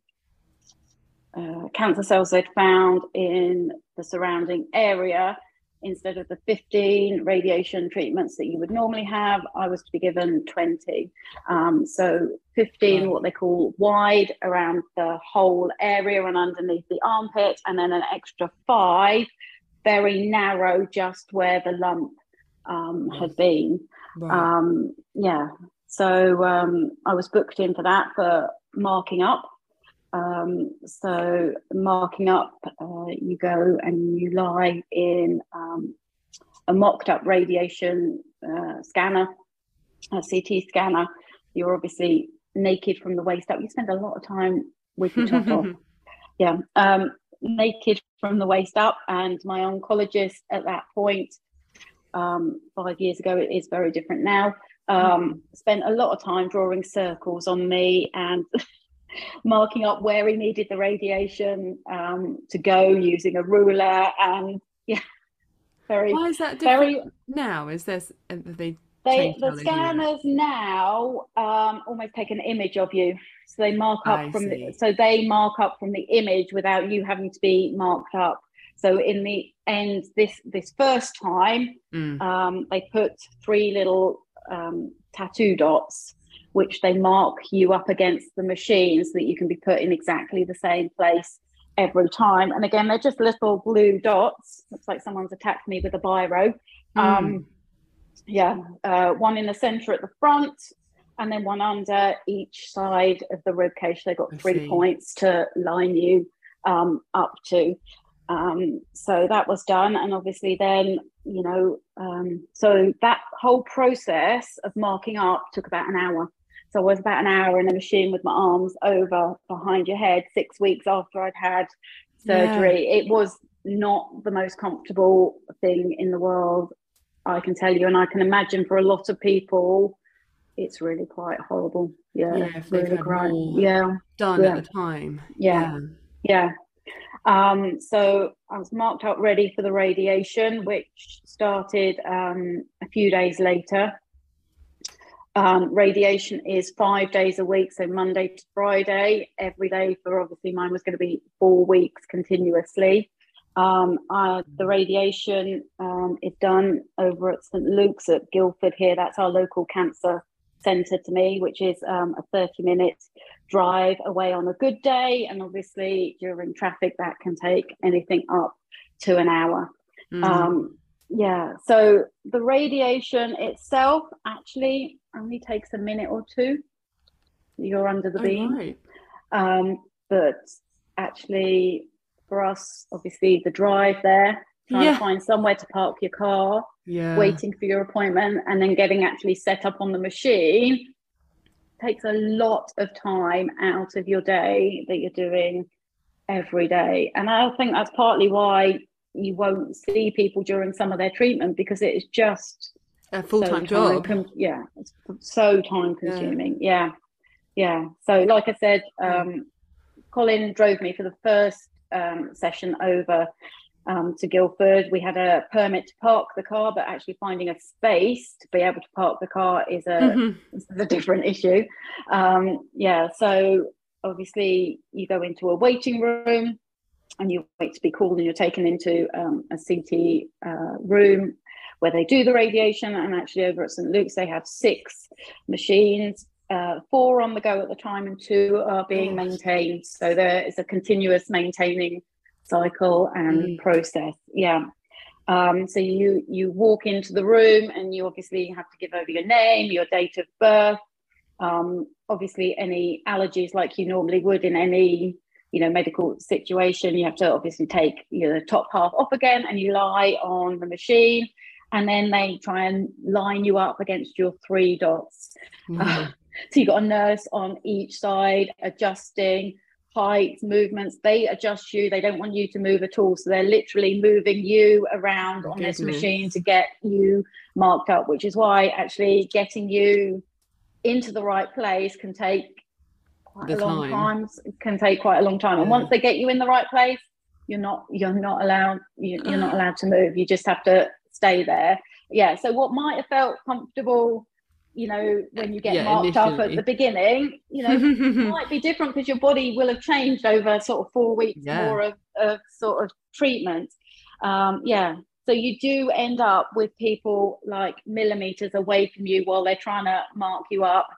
uh, cancer cells they'd found in the surrounding area, instead of the 15 radiation treatments that you would normally have, I was to be given 20. Um, so 15, what they call wide around the whole area and underneath the armpit, and then an extra five, very narrow, just where the lump um, had been. Right. Um, yeah. So um, I was booked in for that for marking up. Um, so marking up, uh, you go and you lie in um, a mocked up radiation uh, scanner, a CT scanner. You're obviously naked from the waist up. You spend a lot of time with your top off. Yeah, um, naked from the waist up. And my oncologist at that point, um, five years ago, it is very different now. Um, spent a lot of time drawing circles on me and marking up where he needed the radiation um, to go using a ruler. And yeah, very, Why is that different very now? Is there uh, they they the scanners now um, almost take an image of you so they mark up I from see. the so they mark up from the image without you having to be marked up so in the end this this first time Mm. um, they put three little um, tattoo dots which they mark you up against the machine so that you can be put in exactly the same place every time and again they're just little blue dots looks like someone's attacked me with a biro um, Mm. Yeah, uh, one in the center at the front, and then one under each side of the rib cage. They got I three see. points to line you um, up to. Um, so that was done, and obviously then you know, um, so that whole process of marking up took about an hour. So I was about an hour in a machine with my arms over behind your head. Six weeks after I'd had surgery, it was not the most comfortable thing in the world. I can tell you, and I can imagine for a lot of people, it's really quite horrible. Yeah, Yeah, really. Yeah, Done yeah. at the time. Yeah. yeah. Um, so I was marked up ready for the radiation, which started um, a few days later. Um, radiation is five days a week, so Monday to Friday, every day for obviously mine was going to be four weeks continuously. Um, uh, the radiation um, is done over at St Luke's at Guildford here. That's our local cancer centre to me, which is um, a 30 minute drive away on a good day. And obviously, during traffic, that can take anything up to an hour. Mm. Um, yeah, so the radiation itself actually only takes a minute or two. You're under the Oh, beam. right. Um, but actually, for us, obviously, the drive there trying Yeah. to find somewhere to park your car, Yeah. waiting for your appointment, and then getting actually set up on the machine takes a lot of time out of your day that you're doing every day. And I think that's partly why you won't see people during some of their treatment because it is just A full time so job. con- yeah, it's so time consuming. Yeah. yeah, So, like I said, um, Colin drove me for the first um, session over um, to Guildford. We had a permit to park the car, but actually finding a space to be able to park the car is a Mhm. is a different issue. Um, yeah, so obviously you go into a waiting room and you wait to be called and you're taken into um, a CT uh, room where they do the radiation. And actually, over at St Luke's, they have six machines, uh, four on the go at the time, and two are being maintained. So there is a continuous maintaining cycle and Mm. process. Yeah. Um, so you you walk into the room and you obviously have to give over your name, your date of birth, um, obviously any allergies like you normally would in any you know medical situation. You have to obviously take your top half off again and you lie on the machine, and then they try and line you up against your three dots. Mhm. So you've got a nurse on each side adjusting heights, movements. They adjust you. They don't want you to move at all. So they're literally moving you around on this machine to get you marked up, which is why actually getting you into the right place can take quite The a long time. time. Can take quite a long time. And Yeah. once they get you in the right place, you're not you're not allowed you, you're not allowed to move. You just have to stay there. Yeah. So what might have felt comfortable, you know, when you get Yeah, marked up at the beginning, you know, it might be different because your body will have changed over sort of four weeks Yeah. more of, of sort of treatment. Um, yeah. So you do end up with people like millimeters away from you while they're trying to mark you up.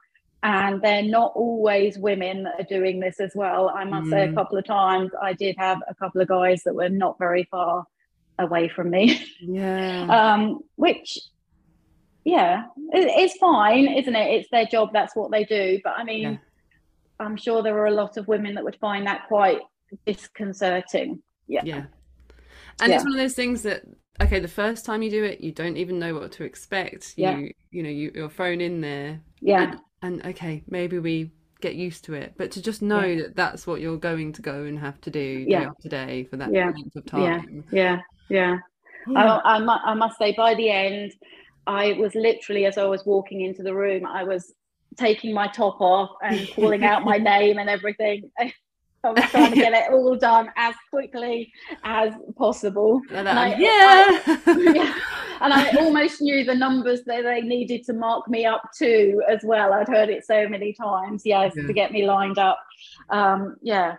And they're not always women that are doing this as well. I must say, a Mm. couple of times I did have a couple of guys that were not very far away from me, yeah. um, which, yeah, it, it's fine, isn't it? It's their job, that's what they do. But I mean, Yeah. I'm sure there are a lot of women that would find that quite disconcerting. Yeah. Yeah. And it's one of those things that okay, the first time you do it, you don't even know what to expect. You Yeah. you you know, you, you're thrown in there Yeah. and, and okay, maybe we get used to it. But to just know Yeah. that that's what you're going to go and have to do day Yeah. after day for that Yeah. length of time. Yeah. time. Yeah. Yeah. I, I, I must say, by the end, I was literally, as I was walking into the room, I was taking my top off and calling out my name and everything. I was trying to get it all done as quickly as possible. And And I'm, I- yeah. yeah. And I almost knew the numbers that they needed to mark me up to as well. I'd heard it so many times, yes, Yeah. to get me lined up. Um, yeah.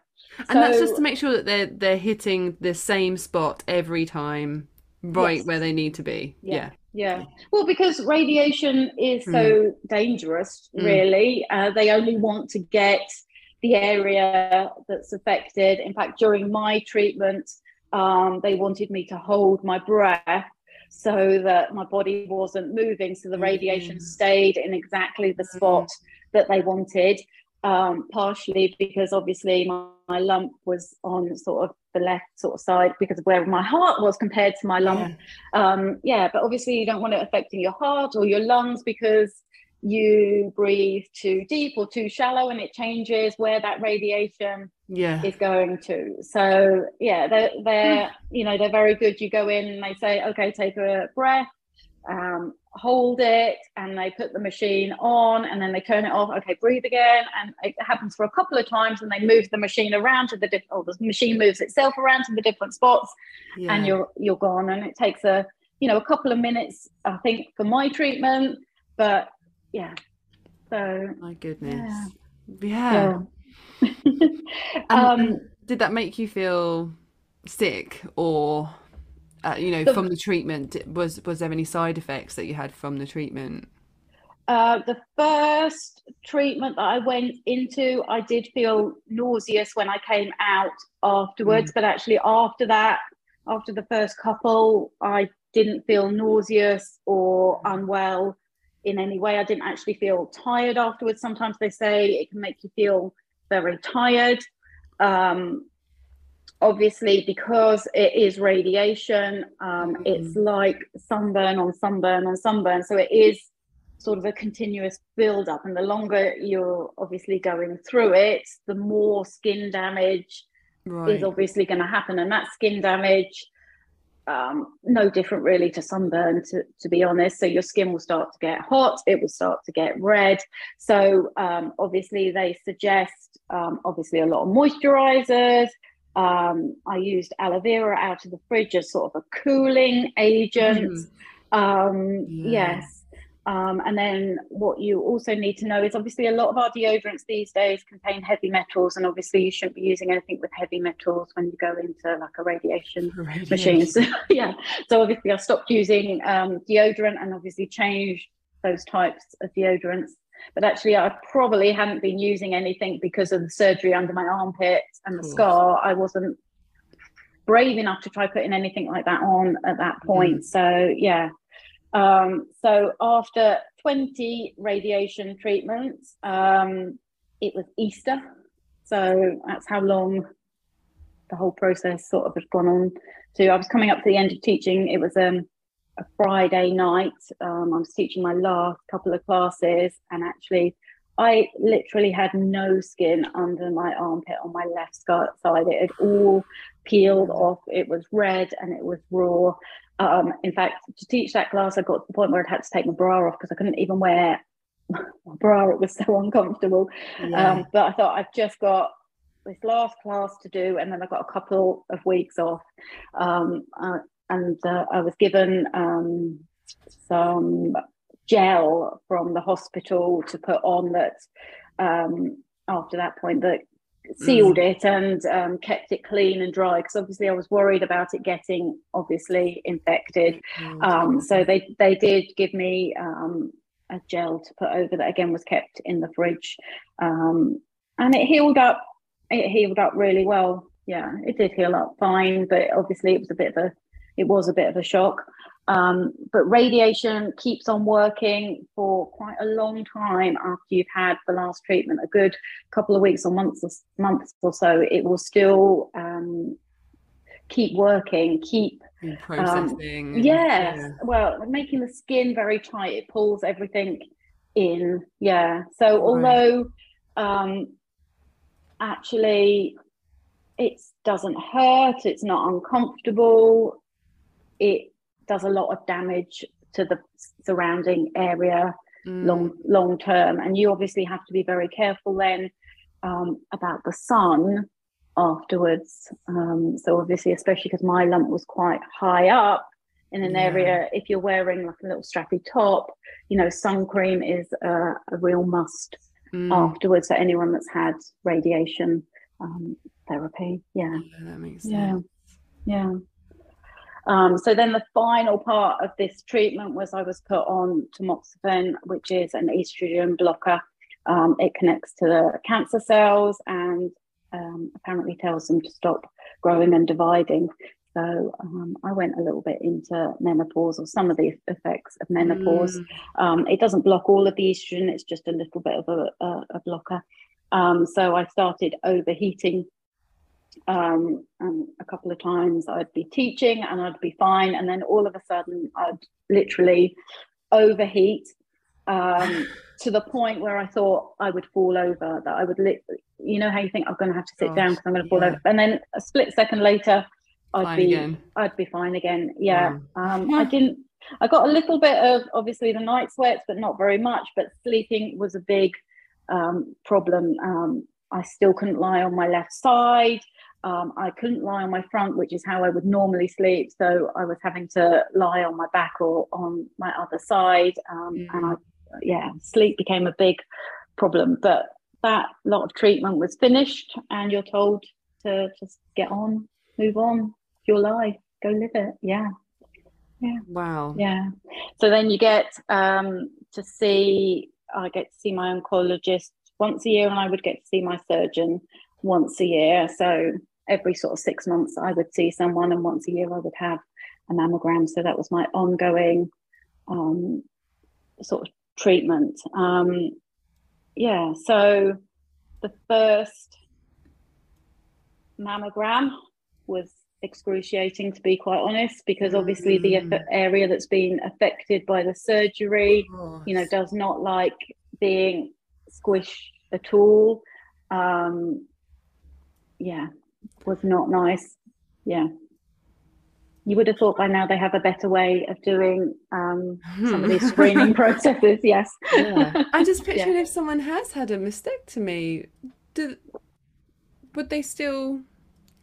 And that's just to make sure that they're they're hitting the same spot every time, right Yes. where they need to be. Yeah. Yeah. Yeah. Well, because radiation is so dangerous, Mm. really. Uh, they only want to get the area that's affected. In fact, during my treatment, um, they wanted me to hold my breath so that my body wasn't moving. So the radiation Mm. stayed in exactly the spot that they wanted. Um, partially because obviously my, my lump was on sort of the left sort of side because of where my heart was compared to my lung. Yeah. um yeah but obviously you don't want it affecting your heart or your lungs because you breathe too deep or too shallow and it changes where that radiation Yeah. is going to so yeah they're, they're you know they're very good you go in and they say okay take a breath um, hold it and they put the machine on and then they turn it off okay breathe again and it happens for a couple of times and they move the machine around to the different or the machine moves itself around to the different spots Yeah. and you're you're gone and it takes a you know a couple of minutes i think for my treatment but yeah so My goodness. Yeah. Yeah. yeah um did that make you feel sick or uh, you know The- from the treatment was was there any side effects that you had from the treatment uh, the first treatment that I went into, I did feel nauseous when I came out afterwards. But actually, after that, after the first couple, I didn't feel nauseous or unwell in any way. I didn't actually feel tired afterwards. Sometimes they say it can make you feel very tired. Um, obviously because it is radiation um, mm-hmm. it's like sunburn on sunburn on sunburn. So it is sort of a continuous build up and the longer you're obviously going through it the more skin damage right. is obviously going to happen. And that skin damage um, no different really to sunburn to, to be honest. So your skin will start to get hot it will start to get red. So um, obviously they suggest um, obviously a lot of moisturizers um, I used aloe vera out of the fridge as sort of a cooling agent. Mm. Yeah. Yes. Um, and then what you also need to know is obviously a lot of our deodorants these days contain heavy metals, and obviously you shouldn't be using anything with heavy metals when you go into like a radiation, radiation. machine. So, yeah, so obviously I stopped using um, deodorant and obviously changed those types of deodorants but actually I probably hadn't been using anything because of the surgery under my armpit and the scar. I wasn't brave enough to try putting anything like that on at that point. Mm. So yeah. Um, so after 20 radiation treatments, um, it was Easter. So that's how long the whole process sort of had gone on to. I was coming up to the end of teaching. It was um, a Friday night. Um, I was teaching my last couple of classes, and actually, I literally had no skin under my armpit on my left side. It had all peeled off. It was red and it was raw. Um, in fact, to teach that class, I got to the point where I'd had to take my bra off because I couldn't even wear my bra. It was so uncomfortable. Yeah. Um, but I thought I've just got this last class to do, and then I've got a couple of weeks off. Um, uh, and uh, I was given um, some gel from the hospital to put on that um, after that point that sealed mm. it and um, kept it clean and dry because obviously I was worried about it getting obviously infected. Um, so they they did give me um, a gel to put over that again was kept in the fridge um, and it healed up. It healed up really well. Yeah, it did heal up fine, but obviously it was a bit of a it was a bit of a shock. Um, but radiation keeps on working for quite a long time after you've had the last treatment, a good couple of weeks or months or months or so. It will still um, keep working, keep um, processing. Um, yes, yeah. well, making the skin very tight. It pulls everything in. Yeah. So although um, actually it doesn't hurt, it's not uncomfortable it does a lot of damage to the surrounding area mm. long long term. And you obviously have to be very careful then um, about the sun afterwards. Um, so obviously especially because my lump was quite high up in an yeah. area if you're wearing like a little strappy top you know sun cream is a, a real must mm. afterwards for anyone that's had radiation um, therapy. Yeah. Yeah that makes sense. Yeah yeah um, so then the final part of this treatment was I was put on tamoxifen, which is an estrogen blocker. Um, it connects to the cancer cells and um, apparently tells them to stop growing and dividing. So um, I went a little bit into menopause or some of the effects of menopause. Mm. Um, it doesn't block all of the estrogen; it's just a little bit of a, a, a blocker. Um, so I started overheating um, and a couple of times I'd be teaching and I'd be fine, and then all of a sudden I'd literally overheat um, to the point where I thought I would fall over. That I would, li- you know, how you think I'm going to have to sit Gosh, down because I'm going to fall yeah. over, and then a split second later, I'd fine be, again. I'd be fine again. Yeah, um, I didn't. I got a little bit of obviously the night sweats, but not very much. But sleeping was a big um, problem. Um, I still couldn't lie on my left side. Um, I couldn't lie on my front, which is how I would normally sleep. So I was having to lie on my back or on my other side. Um, mm. And I, yeah, sleep became a big problem. But that lot of treatment was finished, and you're told to just get on, move on, your life, go live it. Yeah. Yeah. Wow. Yeah. So then you get um, to see, I get to see my oncologist once a year, and I would get to see my surgeon once a year. So every sort of six months I would see someone, and once a year I would have a mammogram. So that was my ongoing um, sort of treatment. Um, yeah, so the first mammogram was excruciating to be quite honest because obviously mm. the area that's been affected by the surgery you know does not like being squished at all um yeah was not nice yeah you would have thought by now they have a better way of doing um, some of these screening processes. Yes. Yeah. I just pictured yeah. if someone has had a mastectomy, do, would they still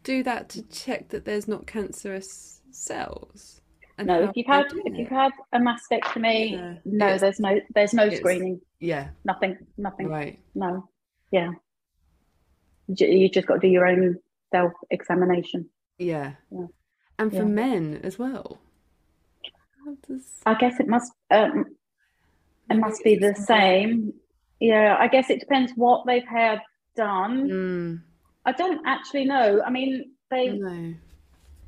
do that to check that there's not cancerous cells? And no, if you've had if you've had a mastectomy, yeah. no, it's, there's no there's no screening. Yeah. Nothing. Nothing. Right. No. Yeah. You just got to do your own self examination. Yeah. yeah and for yeah. men as well. Does... I guess it must um, it must be the same. Yeah, I guess it depends what they've had done. Mm. I don't actually know. I mean, they no.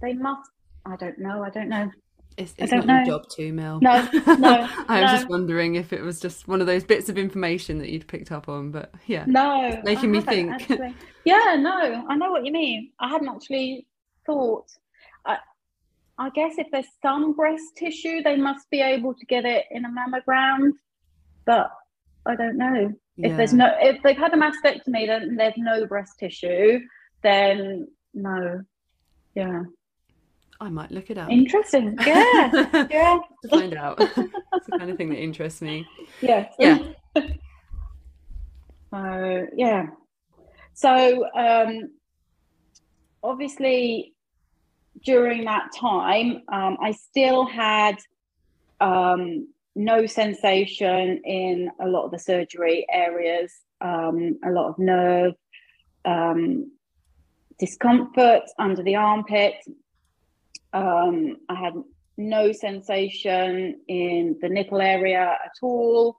they must. I don't know. I don't know. It's, it's not know. your job to, Mel. No, no. I was no. just wondering if it was just one of those bits of information that you'd picked up on, but yeah. No. Making me think. Actually. Yeah, no, I know what you mean. I hadn't actually thought I guess if there's some breast tissue, they must be able to get it in a mammogram. But I don't know. Yeah. If there's no, if they've had a mastectomy, then there's no breast tissue. Then no, yeah. I might look it up. Interesting. Yeah, yeah. to find out. it's the kind of thing that interests me. Yes. Yeah. So yeah. So um, obviously during that time, um, I still had um, no sensation in a lot of the surgery areas, um, a lot of nerve, um, discomfort under the armpit. Um, I had no sensation in the nipple area at all.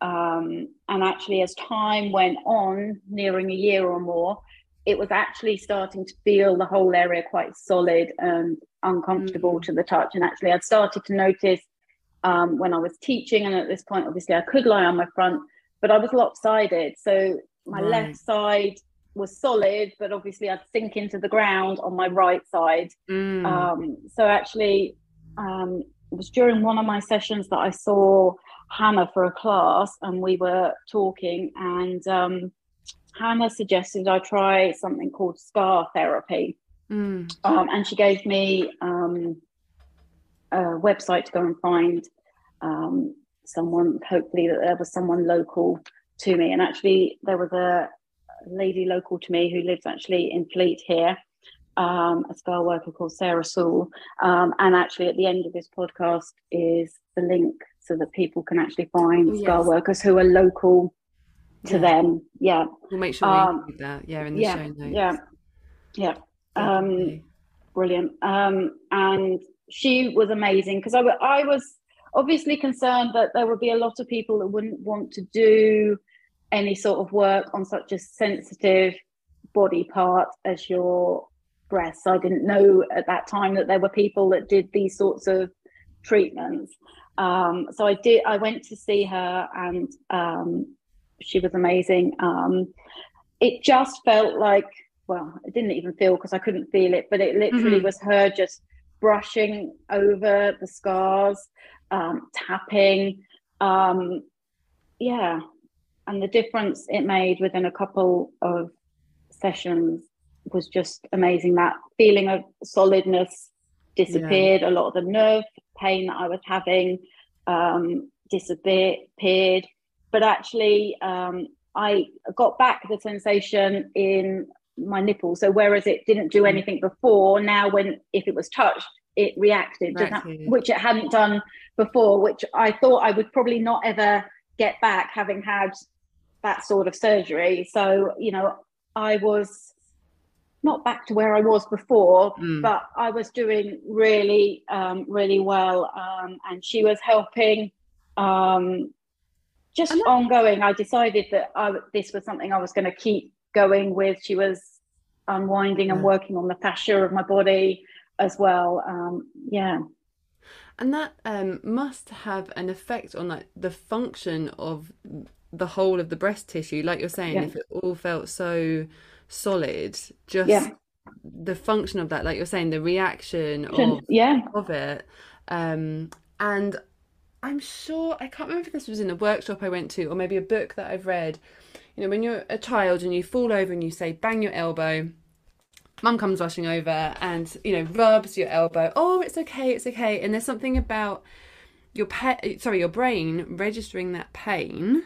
Um, and actually, as time went on, nearing a year or more, it was actually starting to feel the whole area quite solid and uncomfortable mm. to the touch. And actually, I'd started to notice um, when I was teaching, and at this point, obviously, I could lie on my front, but I was lopsided. So my right. left side was solid, but obviously, I'd sink into the ground on my right side. Mm. Um, so actually, um, it was during one of my sessions that I saw Hannah for a class, and we were talking, and um, Hannah suggested I try something called scar therapy. Mm. Um, and she gave me um, a website to go and find um, someone, hopefully, that there was someone local to me. And actually, there was a lady local to me who lives actually in Fleet here, um, a scar worker called Sarah Sewell. Um, and actually, at the end of this podcast is the link so that people can actually find yes. scar workers who are local to yeah. them. Yeah. We'll make sure um, we do that. Yeah, in the yeah, show notes. Yeah. Yeah. Um, brilliant. Um, and she was amazing because I, w- I was obviously concerned that there would be a lot of people that wouldn't want to do any sort of work on such a sensitive body part as your breasts. I didn't know at that time that there were people that did these sorts of treatments. Um, so I did. I went to see her, and um, she was amazing. Um, it just felt like, well, it didn't even feel because I couldn't feel it, but it literally mm-hmm. was her just brushing over the scars, um, tapping. Um, yeah. And the difference it made within a couple of sessions was just amazing. That feeling of solidness disappeared. Yeah. A lot of the nerve pain that I was having um, disappeared but actually um, I got back the sensation in my nipple. So whereas it didn't do mm. anything before, now when if it was touched, it reacted, which it hadn't done before. Which I thought I would probably not ever get back, having had that sort of surgery. So you know, I was not back to where I was before, mm. but I was doing really, um, really well, um, and she was helping um, just ongoing, I decided that I, this was something I was going to keep going with. She was unwinding and working on the fascia of my body as well. Um, yeah. And that um, must have an effect on like the function of the whole of the breast tissue. Like you're saying, yeah. if it all felt so solid, just yeah. the function of that, like you're saying, the reaction of yeah of it. Um, and I'm sure I can't remember if this was in a workshop I went to or maybe a book that I've read. You know, when you're a child and you fall over and you say bang your elbow, mum comes rushing over and you know rubs your elbow. Oh, it's okay, it's okay. And there's something about your pet, sorry, your brain registering that pain.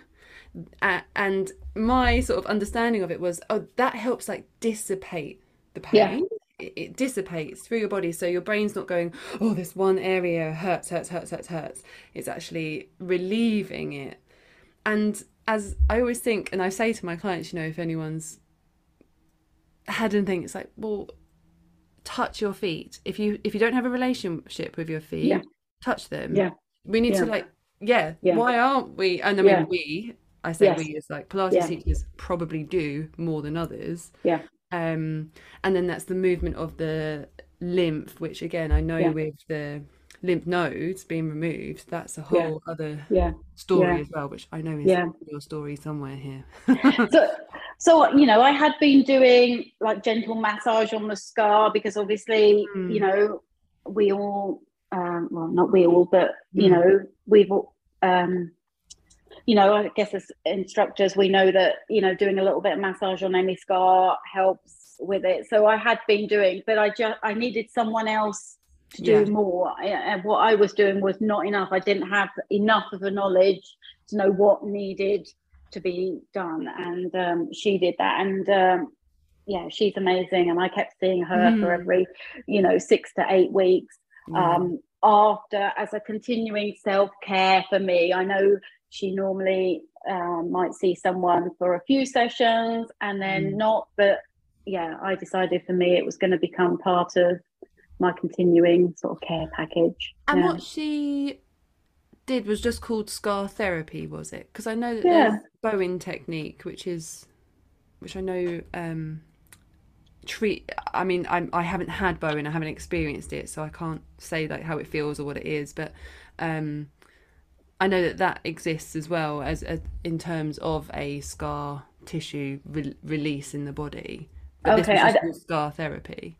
Uh, and my sort of understanding of it was, oh, that helps like dissipate the pain. Yeah. It, it dissipates through your body, so your brain's not going, oh, this one area hurts, hurts, hurts, hurts, hurts. It's actually relieving it. And as I always think, and I say to my clients, you know, if anyone's had anything, it's like, well, touch your feet. If you if you don't have a relationship with your feet, Yeah. touch them. Yeah. We need to like, yeah, Yeah. Why aren't we? And I mean, Yeah. we. I say Yes. we as like Pilates Yeah. teachers probably do more than others. Yeah. Um, and then that's the movement of the lymph, which again I know Yeah. with the lymph nodes being removed, that's a whole other yeah story Yeah. as well, which I know is Yeah. your story somewhere here. so so you know i had been doing like gentle massage on the scar because obviously Mm. you know we all um well not we all but you Mm. know we've all um you know i guess as instructors we know that you know doing a little bit of massage on any scar helps with it. So i had been doing but i just i needed someone else to do Yeah. more. And what i was doing was not enough. I didn't have enough of a knowledge to know what needed to be done. And um, she did that. And um, yeah she's amazing. And i kept seeing her for Mm. every you know six to eight weeks. Yeah. um, after as a continuing self-care for me i know she normally um, might see someone for a few sessions and then Mm. not but yeah i decided for me it was going to become part of my continuing sort of care package And yeah. what she did was just called scar therapy, was it? Because I know that Yeah. there's Bowen technique, which is, which I know, um, treat. I mean, I'm, I haven't had Bowen, I haven't experienced it, so I can't say like how it feels or what it is. But um, I know that that exists as well as, as in terms of a scar tissue re- release in the body. But this Okay, was I just d- scar therapy.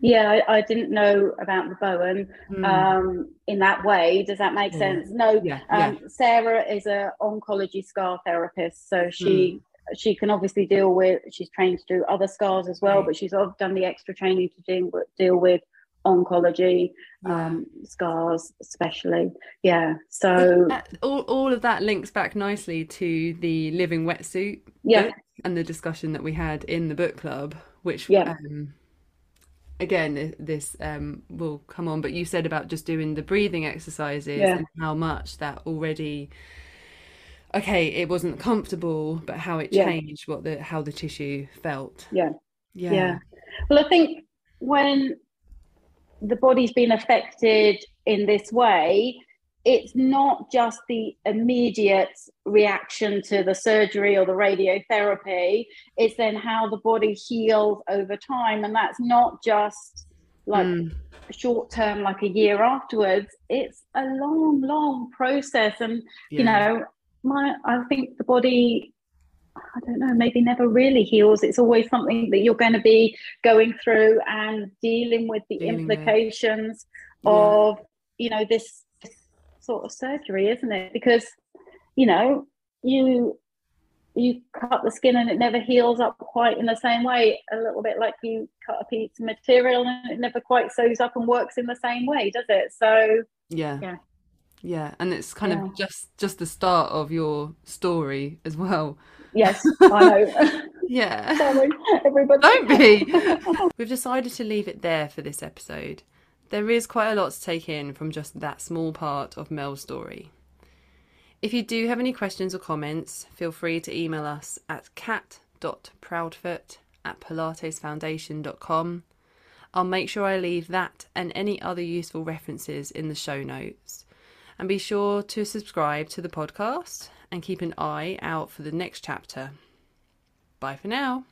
Yeah, I, I didn't know about the Bowen Mm. um, in that way. Does that make Yeah. sense? No. yeah, yeah, Um, Sarah is a oncology scar therapist, so she Hmm. she can obviously deal with. She's trained to do other scars as well, Right. but she's done the extra training to deal with, deal with oncology um, scars, especially. Yeah. So all, all of that links back nicely to the living wetsuit yeah, and the discussion that we had in the book club, which Yeah. um, again this um, will come on. But you said about just doing the breathing exercises Yeah. and how much that already. Okay, it wasn't comfortable, but how it Yeah. changed what the how the tissue felt. Yeah. Yeah. Yeah. Well, I think when the body's been affected in this way, it's not just the immediate reaction to the surgery or the radiotherapy, it's then how the body heals over time. And that's not just like Mm, short term, like a year afterwards, it's a long, long process. And you know my i think the body i don't know maybe never really heals it's always something that you're going to be going through and dealing with the Dealing with. implications Yeah. of you know this, this sort of surgery isn't it because you know you you cut the skin and it never heals up quite in the same way a little bit like you cut a piece of material and it never quite sews up and works in the same way does it so Yeah. Yeah. Yeah. And it's kind Yeah. of just just the start of your story as well. Yes i know Yeah. sorry everybody Don't be. We've decided to leave it there for this episode. There is quite a lot to take in from just that small part of Mel's story. If you do have any questions or comments, feel free to email us at cat.proudfoot at pilatesfoundation.com. I'll make sure I leave that and any other useful references in the show notes. And be sure to subscribe to the podcast and keep an eye out for the next chapter. Bye for now.